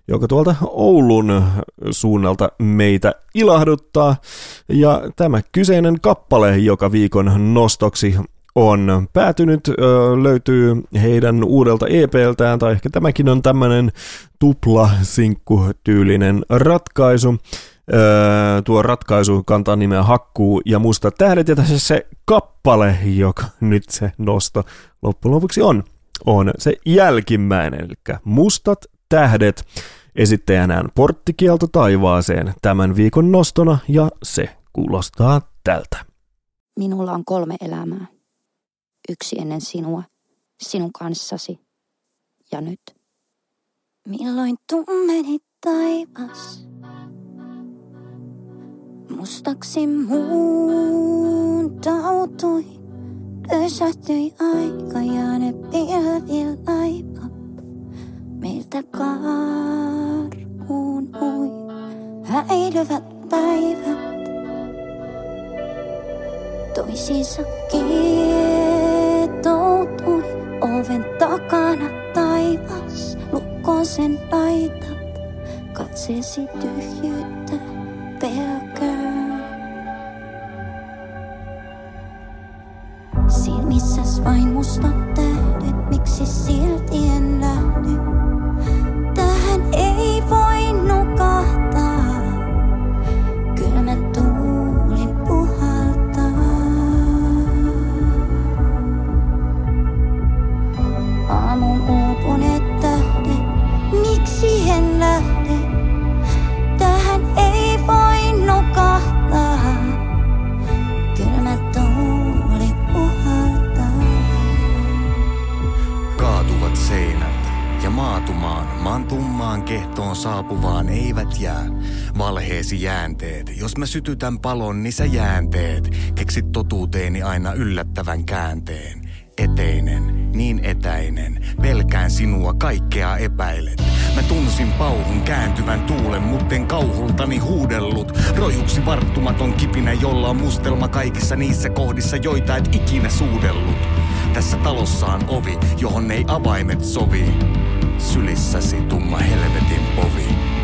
joka tuolta Oulun suunnalta meitä ilahduttaa. Ja tämä kyseinen kappale, joka viikon nostoksi on päätynyt, löytyy heidän uudelta EPltään, tai ehkä tämäkin on tämmöinen tupla tyylinen ratkaisu. Tuo ratkaisu kantaa nimeä Hakkuu ja Musta tähdet, ja tässä se kappale, joka nyt se nosto loppujen lopuksi on, on se jälkimmäinen, eli Mustat tähdet esittäjänään porttikielto taivaaseen tämän viikon nostona, ja se kuulostaa tältä. Minulla on kolme elämää. Yksi ennen sinua, sinun kanssasi ja nyt. Milloin tummeni taivas, mustaksi muuntautui. Pysähtyi aika ja ne pilvilaipa meiltä karkuun ui. Häilyvät päivät toisiinsa kietoutui. Oven takana taivas, lukkoon sen laitat. Katseesi tyhjyyttä pelkää. Silmissäs vain mustat Valheesi jäänteet, jos mä sytytän palon, niin sä jäänteet. Keksit totuuteeni aina yllättävän käänteen. Eteinen, niin etäinen, pelkään sinua, kaikkea epäilet. Mä tunsin pauhun kääntyvän tuulen, mutten kauhultani huudellut. Rojuksi varttumaton kipinä, jolla on mustelma kaikissa niissä kohdissa, joita et ikinä suudellut. Tässä talossa on ovi, johon ei avaimet sovi. Sylissäsi tumma helvetin povi.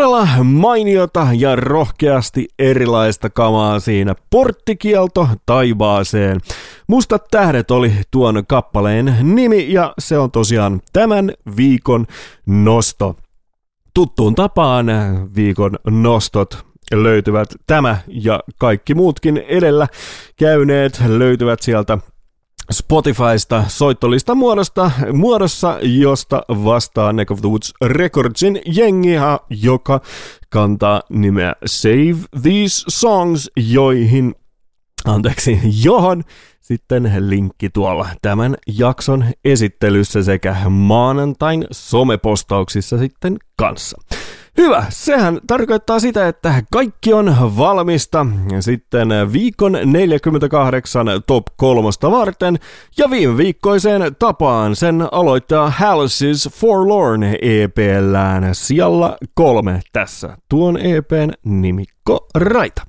Todella mainiota ja rohkeasti erilaista kamaa siinä. Porttikielto taivaaseen. Mustat tähdet oli tuon kappaleen nimi ja se on tosiaan tämän viikon nosto. Tuttuun tapaan viikon nostot löytyvät tämä ja kaikki muutkin edellä käyneet löytyvät sieltä Spotifysta soittolista muodosta, muodossa, josta vastaa Neck of the Woods Recordsin jengi, joka kantaa nimeä Save These Songs, joihin, anteeksi, johon sitten linkki tuolla tämän jakson esittelyssä sekä maanantain somepostauksissa sitten kanssa. Hyvä, sehän tarkoittaa sitä, että kaikki on valmista sitten viikon 48 top kolmosta varten ja viime viikkoiseen tapaan sen aloittaa Halsey's Forlorn EPllään sijalla kolme tässä. Tuon EPn nimikko Raita.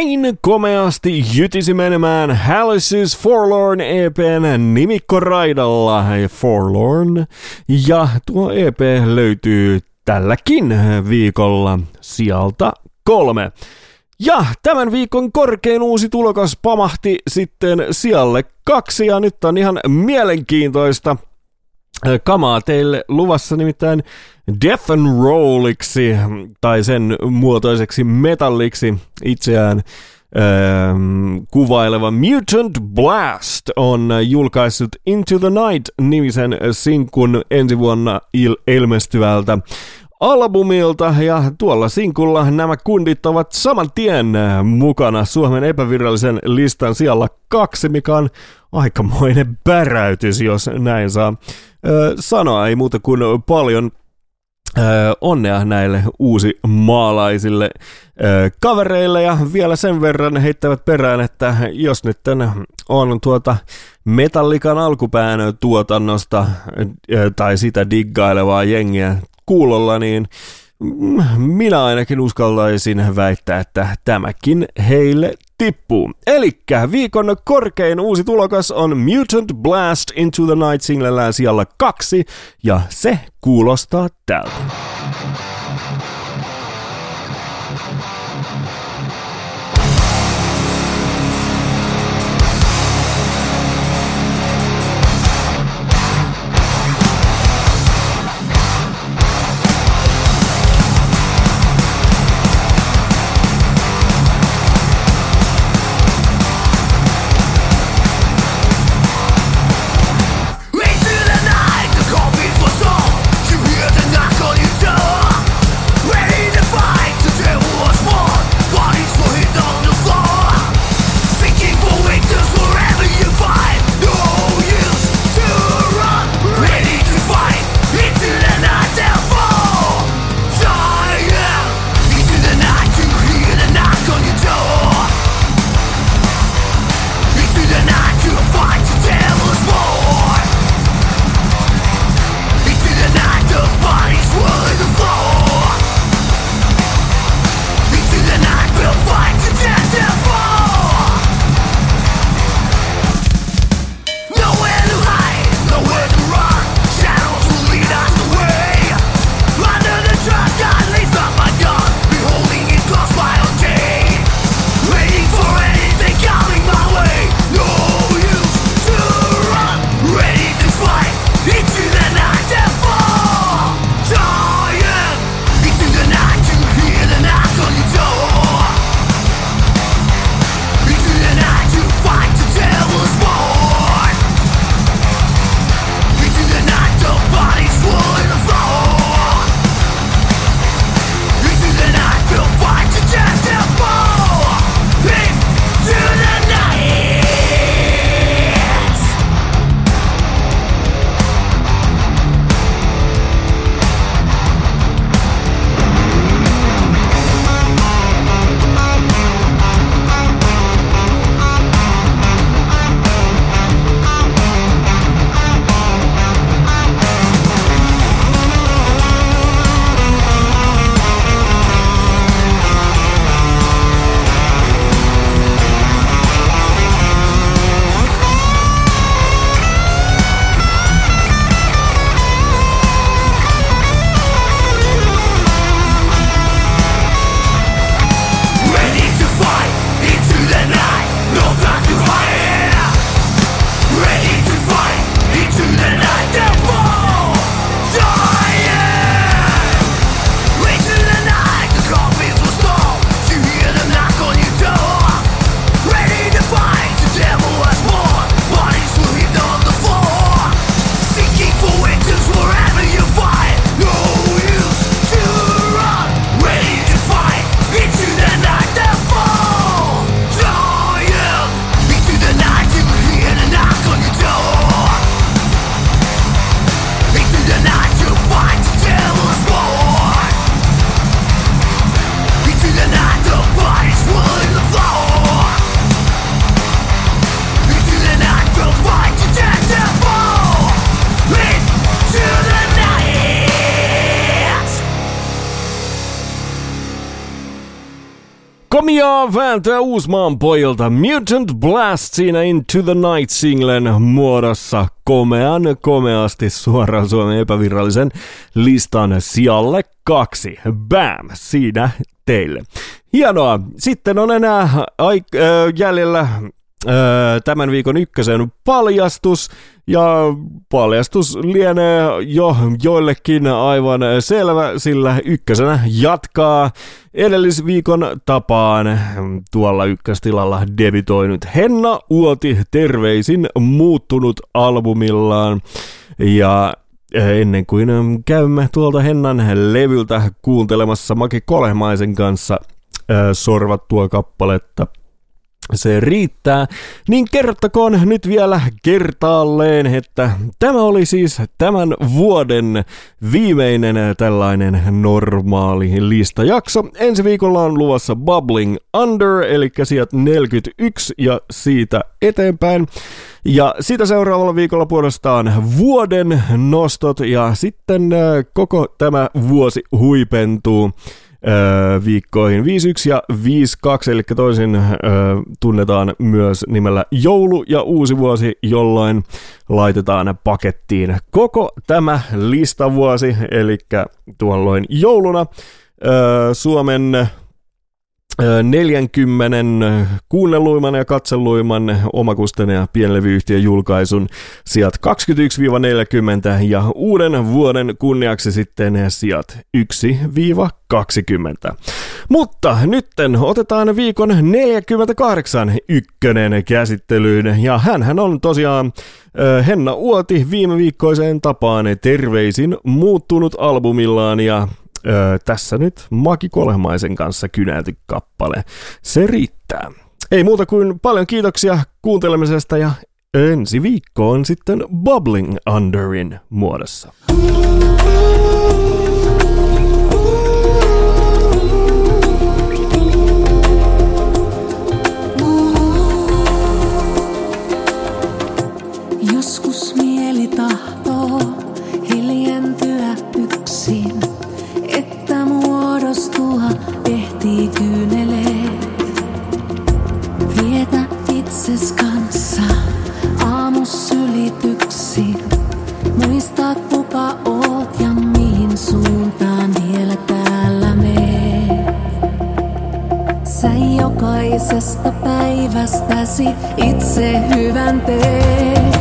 Näin komeasti jytisi menemään Hallis's Forlorn EPn nimikkoraidalla Forlorn. Ja tuo EP löytyy tälläkin viikolla sieltä kolme. Ja tämän viikon korkein uusi tulokas pamahti sitten sijalle kaksi ja nyt on ihan mielenkiintoista kamaa teille luvassa nimittäin Death and Rolliksi tai sen muotoiseksi metalliksi itseään ähm, kuvaileva Mutant Blast on julkaissut Into the Night-nimisen sinkun ensi vuonna il- ilmestyvältä albumilta ja tuolla sinkulla nämä kundit ovat saman tien mukana Suomen epävirallisen listan siellä kaksi, mikä on aikamoinen päräytys, jos näin saa sanoa. Ei muuta kuin paljon onnea näille uusi maalaisille kavereille ja vielä sen verran heittävät perään, että jos nyt on tuota Metallikan alkupään tuotannosta tai sitä diggailevaa jengiä kuulolla, niin mm, minä ainakin uskaltaisin väittää, että tämäkin heille tippuu. Elikkä viikon korkein uusi tulokas on Mutant Blast Into the Night singlellään siellä kaksi, ja se kuulostaa tältä. Komiaa vääntää Uusmaan pojilta Mutant Blast siinä Into the Night singlen muodossa komean komeasti suoraan Suomen epävirallisen listan sijalle kaksi. Bam! Siinä teille. Hienoa. Sitten on enää ai- äh, jäljellä tämän viikon ykkösen paljastus, ja paljastus lienee jo joillekin aivan selvä, sillä ykkösenä jatkaa edellisviikon tapaan. Tuolla ykköstilalla debitoinut Henna Uoti terveisin muuttunut albumillaan, ja ennen kuin käymme tuolta Hennan levyltä kuuntelemassa Maki Kolehmaisen kanssa sorvattua kappaletta se riittää, niin kertokoon nyt vielä kertaalleen, että tämä oli siis tämän vuoden viimeinen tällainen normaali listajakso. Ensi viikolla on luvassa Bubbling Under, eli sieltä 41 ja siitä eteenpäin. Ja sitä seuraavalla viikolla puolestaan vuoden nostot ja sitten koko tämä vuosi huipentuu viikkoihin 51 ja 52, eli toisin tunnetaan myös nimellä joulu ja uusi vuosi, jolloin laitetaan pakettiin koko tämä listavuosi, eli tuolloin jouluna. Suomen 40 kuunnelluimman ja katselluimman omakusten ja pienlevyyhtiön julkaisun sijat 21-40 ja uuden vuoden kunniaksi sitten sijat 1-20. Mutta nytten otetaan viikon 48 ykkönen käsittelyyn ja hän on tosiaan Henna Uoti viime viikkoiseen tapaan terveisin muuttunut albumillaan ja Öö, tässä nyt Maki Kolehmaisen kanssa kynälty kappale. Se riittää. Ei muuta kuin paljon kiitoksia kuuntelemisesta ja ensi viikko on sitten Bubbling Underin muodossa. Joskus suuntaan vielä täällä meet. Sä jokaisesta päivästäsi itse hyvän teet.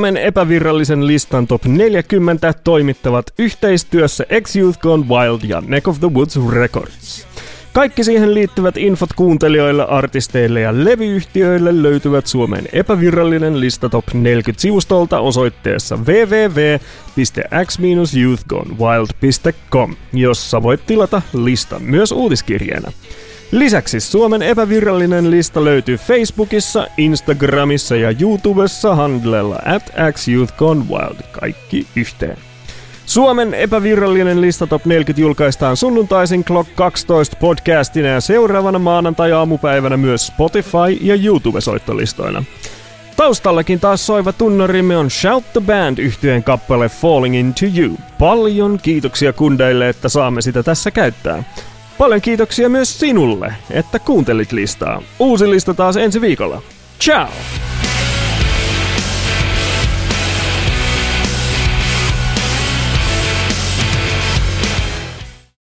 Suomen epävirallisen listan top 40 toimittavat yhteistyössä X-Youth Gone Wild ja Neck of the Woods Records. Kaikki siihen liittyvät infot kuuntelijoille, artisteille ja levyyhtiöille löytyvät Suomen epävirallinen lista top 40 sivustolta osoitteessa www.x-youthgonewild.com, jossa voit tilata listan myös uutiskirjeenä. Lisäksi Suomen epävirallinen lista löytyy Facebookissa, Instagramissa ja YouTubessa handlella at xyouthgonewild, kaikki yhteen. Suomen epävirallinen lista Top 40 julkaistaan sunnuntaisin Clock 12 podcastina ja seuraavana maanantai-aamupäivänä myös Spotify ja YouTube-soittolistoina. Taustallakin taas soiva tunnarimme on Shout the Band yhtyeen kappale Falling Into You. Paljon kiitoksia kundeille, että saamme sitä tässä käyttää. Paljon kiitoksia myös sinulle, että kuuntelit listaa. Uusi lista taas ensi viikolla. Ciao!